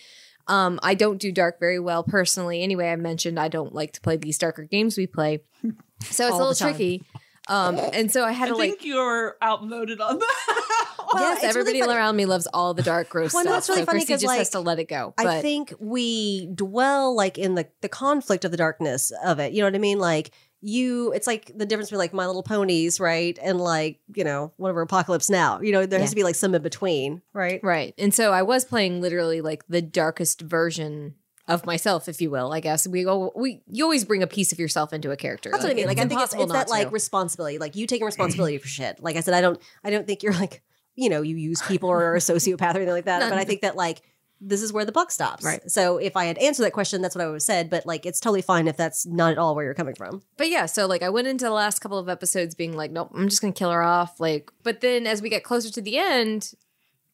Um, I don't do dark very well personally. Anyway, I mentioned I don't like to play these darker games we play, so it's All a little the time. tricky. Um, and so I had I to like. think you're outvoted on that. Well, yes, it's really everybody around me loves all the dark, gross Well, no, stuff. it's really so funny Christy 'cause, just has to let it go. I think we dwell like in the the conflict of the darkness of it. You know what I mean? Like you, it's like the difference between like My Little Ponies, right, and like you know whatever Apocalypse Now. You know, there has to be like some in between, right? Right. And so I was playing literally like the darkest version of myself, if you will. I guess we go. We you always bring a piece of yourself into a character. That's what I mean. Like I think it's, it's that not like responsibility, like you taking responsibility for shit. Like I said, I don't, I don't think you're like you know you use people or are a sociopath or anything like that. No, but I think that like this is where the buck stops. Right. So if I had answered that question, that's what I would have said. But like it's totally fine if that's not at all where you're coming from. but yeah, so like I went into the last couple of episodes being like, nope, I'm just gonna kill her off. Like, but then as we get closer to the end,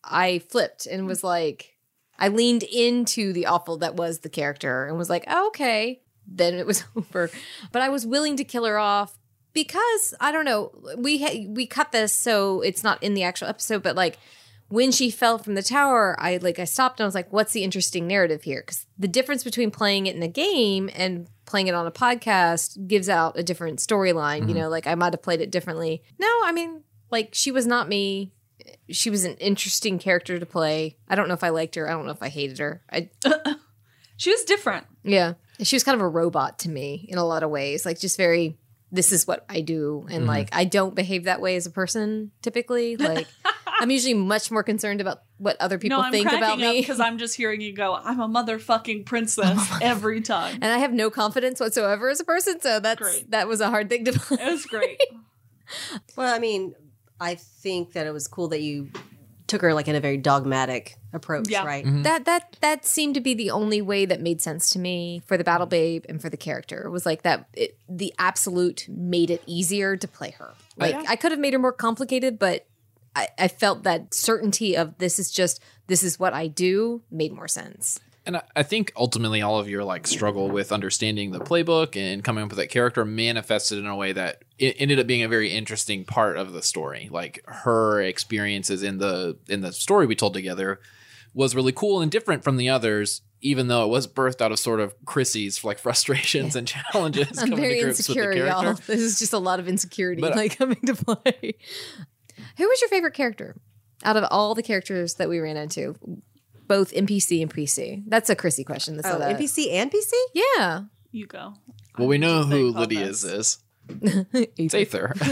I flipped and was like, I leaned into the awful that was the character and was like, oh, okay. Then it was over. But I was willing to kill her off because I don't know. We ha- we cut this so it's not in the actual episode, but like when she fell from the tower, I like I stopped and I was like, "What's the interesting narrative here?" Because the difference between playing it in a game and playing it on a podcast gives out a different storyline. You mm-hmm. know, like I might have played it differently. No, I mean, like she was not me. She was an interesting character to play. I don't know if I liked her. I don't know if I hated her. I she was different. yeah, she was kind of a robot to me in a lot of ways. Like just very. This is what I do, and mm-hmm. like I don't behave that way as a person typically. Like I'm usually much more concerned about what other people no, I'm think about me. because I'm just hearing you go. I'm a motherfucking princess every time. and I have no confidence whatsoever as a person. So that's Great. that was a hard thing to It play. was great. Well, I mean, I think that it was cool that you took her like in a very dogmatic approach, Yeah. right? Mm-hmm. that that that seemed to be the only way that made sense to me for the battle babe and for the character. It was like that. It, the absolute made it easier to play her. Oh, like Yeah. I could have made her more complicated, but I, I felt that certainty of this is just this is what I do made more sense. And I, think ultimately all of your like struggle with understanding the playbook and coming up with that character manifested in a way that it ended up being a very interesting part of the story. Like her experiences in the in the story we told together was really cool and different from the others, even though it was birthed out of sort of Chrissy's like frustrations and challenges. I'm coming to very grips with the insecure, y'all. This is just a lot of insecurity But- like coming to play. Who was your favorite character out of all the characters that we ran into, both NPC and PC? That's a Chrissy question. That's Oh, not NPC and PC? Yeah, You go. Well, we know who think on Lydia's is. It's Aether.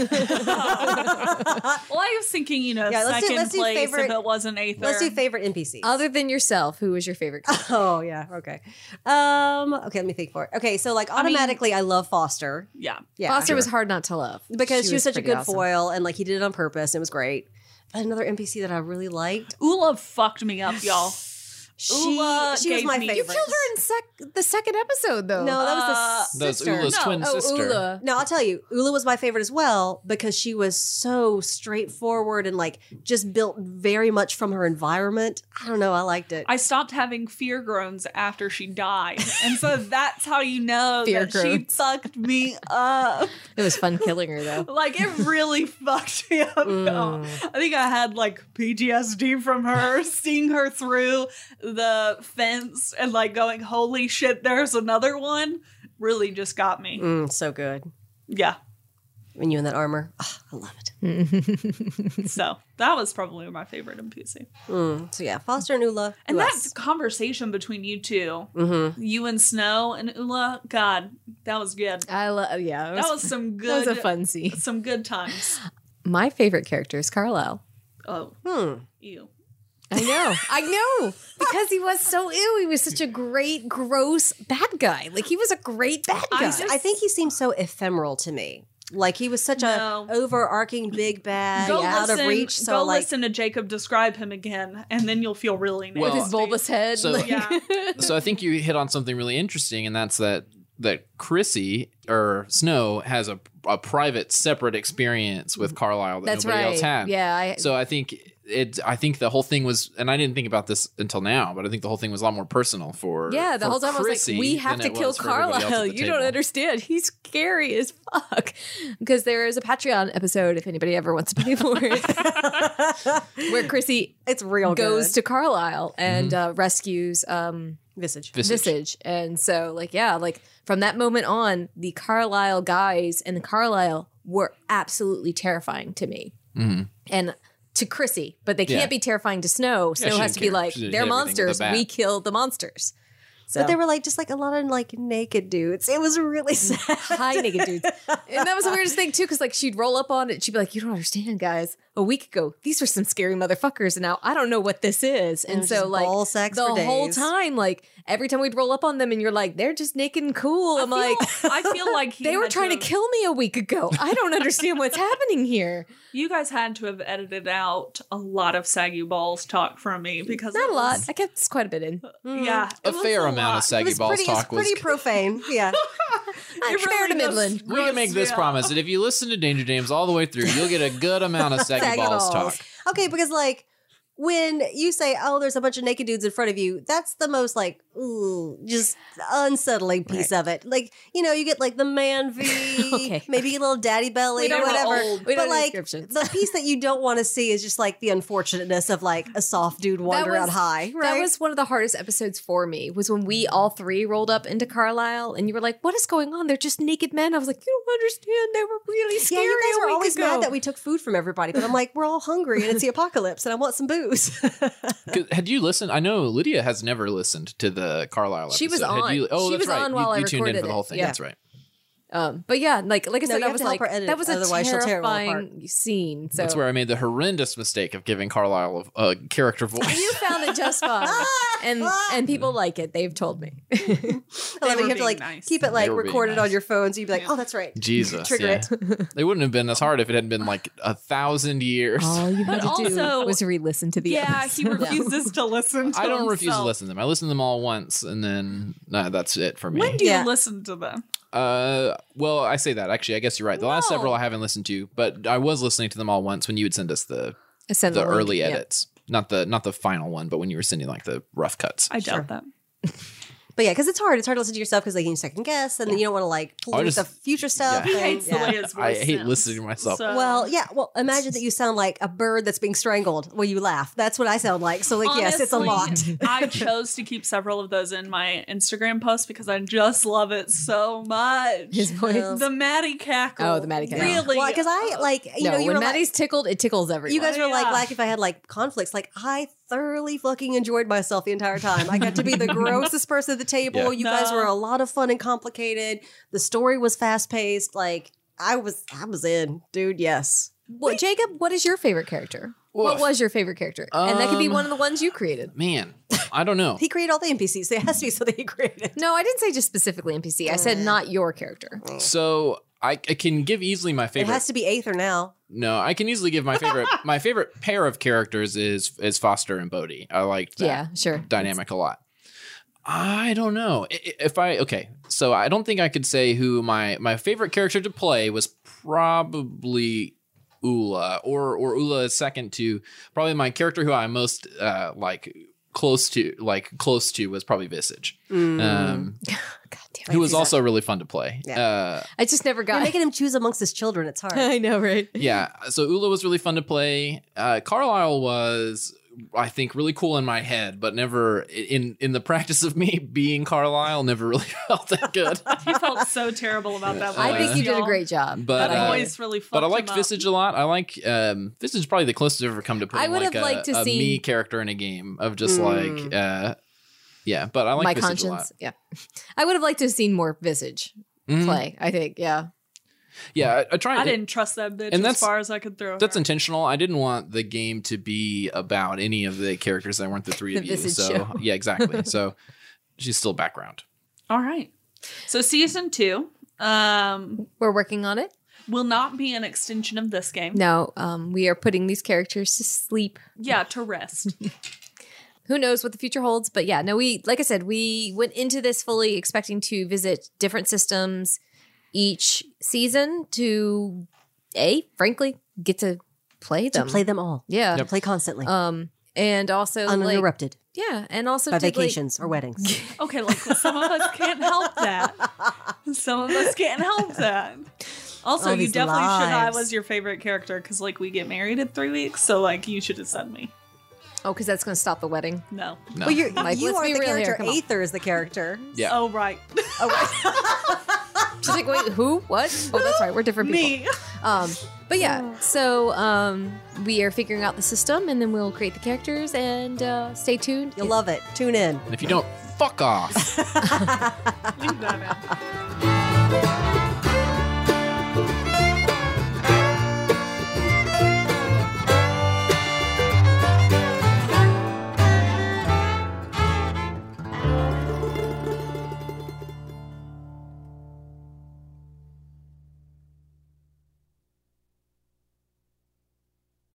Well, I was thinking, you know, Yeah, let's do- let's do place favorite- if it wasn't Aether. Let's do favorite NPCs. Other than yourself, who was your favorite? character? Oh yeah, okay. Um, okay, let me think for it. Okay, so like automatically, I, love Foster. yeah. Yeah, Foster was hard not to love because she, was, such a good awesome. foil, and like he did it on purpose. And it was great. Another NPC that I really liked. Ula fucked me up, y'all. She, Ula she was my me- favorite. You You killed her in sec- the second episode, though. No, that was Uh, the That's sister. Ula's No. twin oh, sister. Ula. No, I'll tell you, Ula was my favorite as well because she was so straightforward and like just built very much from her environment. I don't know, I liked it. I stopped having fear groans after she died. And so that's how you know Fear that she groans. fucked me up. It was fun killing her, though. Like it really fucked me up. Mm. I think I had like PTSD from her, seeing her through the fence and like going, holy shit, there's another one. Really just got me. Mm, so good. Yeah. When you in that armor, Ah, I love it. So that was probably my favorite NPC. Mm, so yeah, Foster and Ula. And who that else? conversation between you 2 Mhm. you and Snow and Ula, God, that was good. I love. Yeah, it That was some good. that good was a fun scene. some good times. My favorite character is Carlisle. Oh, Hmm. you. I know, I know, because he was so ew. He was such a great, gross bad guy. Like he was a great bad I guy. just- I think he seemed so ephemeral to me. Like he was such No. a overarching big bad, Go out listen, of reach. So go like, listen to Jacob describe him again, and then you'll feel really Well- with his bulbous head. So- like- Yeah. so I think you hit on something really interesting, and that's that that Chrissy or Snow has a a private, separate experience with Carlisle that that's nobody right. else had. Yeah, I, So I think it. I think the whole thing was, and I didn't think about this until now, but I think the whole thing was a lot more personal for. yeah. The for whole time I was like, we have to kill was for everybody else at Carlisle. the You don't understand. He's scary as fuck. Because there is a Patreon episode, if anybody ever wants to pay for it, where Chrissy it's real goes good. to Carlisle and Mm-hmm. uh, rescues um, Visage. Visage. Visage. And so, like, yeah, like from that moment on, the Carlisle guys and the Carlisle were absolutely terrifying to me. Mhm. And to Chrissy, but they can't Yeah. be terrifying to Snow. Snow she has didn't to be care. like, She did they're everything with a monsters. bat. We kill the monsters. So But they were like just like a lot of like naked dudes. It was really mm, sad. high naked dudes. And that was the weirdest thing too, because like she'd roll up on it, she'd be like, "You don't understand, guys. A week ago, these were some scary motherfuckers, and now I don't know what this is." And, it was so, just like ball sex the whole time, like every time we'd roll up on them, and you're like, "They're just naked and cool." I'm I like, I feel like he "They were trying to have- kill me a week ago. I don't understand what's happening here." You guys had to have edited out a lot of saggy balls talk from me because Not a lot. was- I kept quite a bit in. Mm. yeah, A fair amount lot. of uh, It saggy was balls pretty, it was talk was. pretty profane. Yeah. I'm fair to really just Midland. we can make this me out. promise that if you listen to Danger James all the way through, you'll get a good amount of saggy, Saggy balls, balls. talk. Okay, because like when you say, "Oh, there's a bunch of naked dudes in front of you," that's the most like, ooh, just unsettling piece of it. Like you know, you get like the man V, Okay. maybe a little daddy belly We or whatever. but like the piece that you don't want to see is just like the unfortunateness of like a soft dude wander was- out high. Right? That was one of the hardest episodes for me. Was when we all three rolled up into Carlisle, and you were like, "What is going on? They're just naked men." I was like, "You don't understand. They were really scary." yeah, scary." you guys were always ago." mad that we took food from everybody, but I'm like, we're all hungry and it's the apocalypse, and I want some booze. Had you listened? I know Lydia has never listened to the Carlisle episode. She was on. You, oh, She that's was right. on you, you tuned in for the whole thing. Yeah. That's right. Um, but yeah, like like I No, said, you I have was to help like, her edit that was a otherwise she'll tear terrifying scene. So That's where I made the horrendous mistake of giving Carlisle a, a character voice. And you found it just fine, and and people like it. They've told me. I love it. were You have to like nice. keep it like They were being recorded nice. on your phone, so you'd be like, Yeah. "Oh, that's right." Jesus, Trigger yeah. it. It wouldn't have been as hard if it hadn't been like a thousand years. All you had But to do also- was re-listen to the Yeah, he refuses to listen. To them. I don't refuse to listen to them. I listen to them all once, and then nah, that's it for me. When do Yeah. you listen to them? Uh, well, I say that actually. I guess you're right. The last No. several I haven't listened to, but I was listening to them all once when you would send us the I sent the link, early yeah. edits, not the not the final one, but when you were sending like the rough cuts. I doubt Sure. that. But yeah, because it's hard. It's hard to listen to yourself because like you second guess, and then you don't want to like pull I in just- the future stuff. yeah. He and- hates the yeah. way his voice I hate sounds. listening to myself. So- Well, yeah. Well, imagine that you sound like a bird that's being strangled when you laugh. That's what I sound like. So, like, yes, it's a lot. I chose to keep several of those in my Instagram posts because I just love it so much. His voice. the Maddie cackle. Oh, the Maddie cackle. Really? Well, because I uh, like you no, know you when were like, Maddie's tickled, it tickles everyone. you guys were like Yeah. like if I had like conflicts. Like I thoroughly fucking enjoyed myself the entire time. I got to be the grossest person at the table. Yeah. You guys were a lot of fun and complicated. The story was fast paced. Like I was, I was in, dude. Yes. Well, Jacob, what is your favorite character? What was your favorite character? and that could be Um, one of the ones you created. Man, I don't know. He created all the NPCs, so it has to be something he created. No, I didn't say just specifically NPC. I said not your character. So I, I can give easily my favorite. It has to be Aether now. no, I can easily give my favorite. my favorite pair of characters is is Foster and Bodhi. I liked that Yeah, sure. dynamic a lot. I don't know I- i- if I okay. So I don't think I could say who my my favorite character to play was probably Ula or or Ula is second to probably my character who I'm most uh like close to like close to was probably Visage. Um God who it. was also really fun to play. Yeah. Uh I just never You're got making him choose amongst his children. It's hard. I know, right? yeah, so Ula was really fun to play. Uh Carlisle was I think really cool in my head, but never in in the practice of me being Carlisle never really felt that good. he felt so terrible about that. I think you did a great job. But, That uh, voice really fucked but I him liked up. Visage a lot. I like um Visage is probably the closest I've ever come to putting I would like have a, liked to a see- me character in a game of just Mm. like uh yeah, but I like My Visage a lot. conscience. Yeah. I would have liked to have seen more Visage Mhm. play, I think. Yeah. Yeah, I, I tried I didn't trust that bitch And as that's- far as I could throw. That's her. intentional. I didn't want the game to be about any of the characters that weren't the three of you. So show. yeah, exactly. so she's still background. All right. So season two um, We're working on it. will not be an extension of this game. No, um, we are putting these characters to sleep. Yeah, to rest. Who knows what the future holds? But yeah, no, we, like I said, we went into this fully expecting to visit different systems each season to, A, frankly, get to play To them. play them all. Yeah. To play constantly. Um, and also, like, uninterrupted yeah, and also by to, like- vacations or weddings. Okay, look, some of us can't help that. Some of us can't help that. Also, All you these definitely should. I was your favorite character because, like, we get married in three weeks, so like, you should have said me. Oh, because that's going to stop the wedding. No. No. Well, you're, Like, you are the real character. come on. Aether is the character. yeah. Oh right, Oh, right. She's like, wait, who? What? Oh, that's right. We're different people. me. Um, but yeah, so um, we are figuring out the system, and then we'll create the characters. And uh, stay tuned. You'll love it. Tune in. And if you don't, fuck off. Leave that out.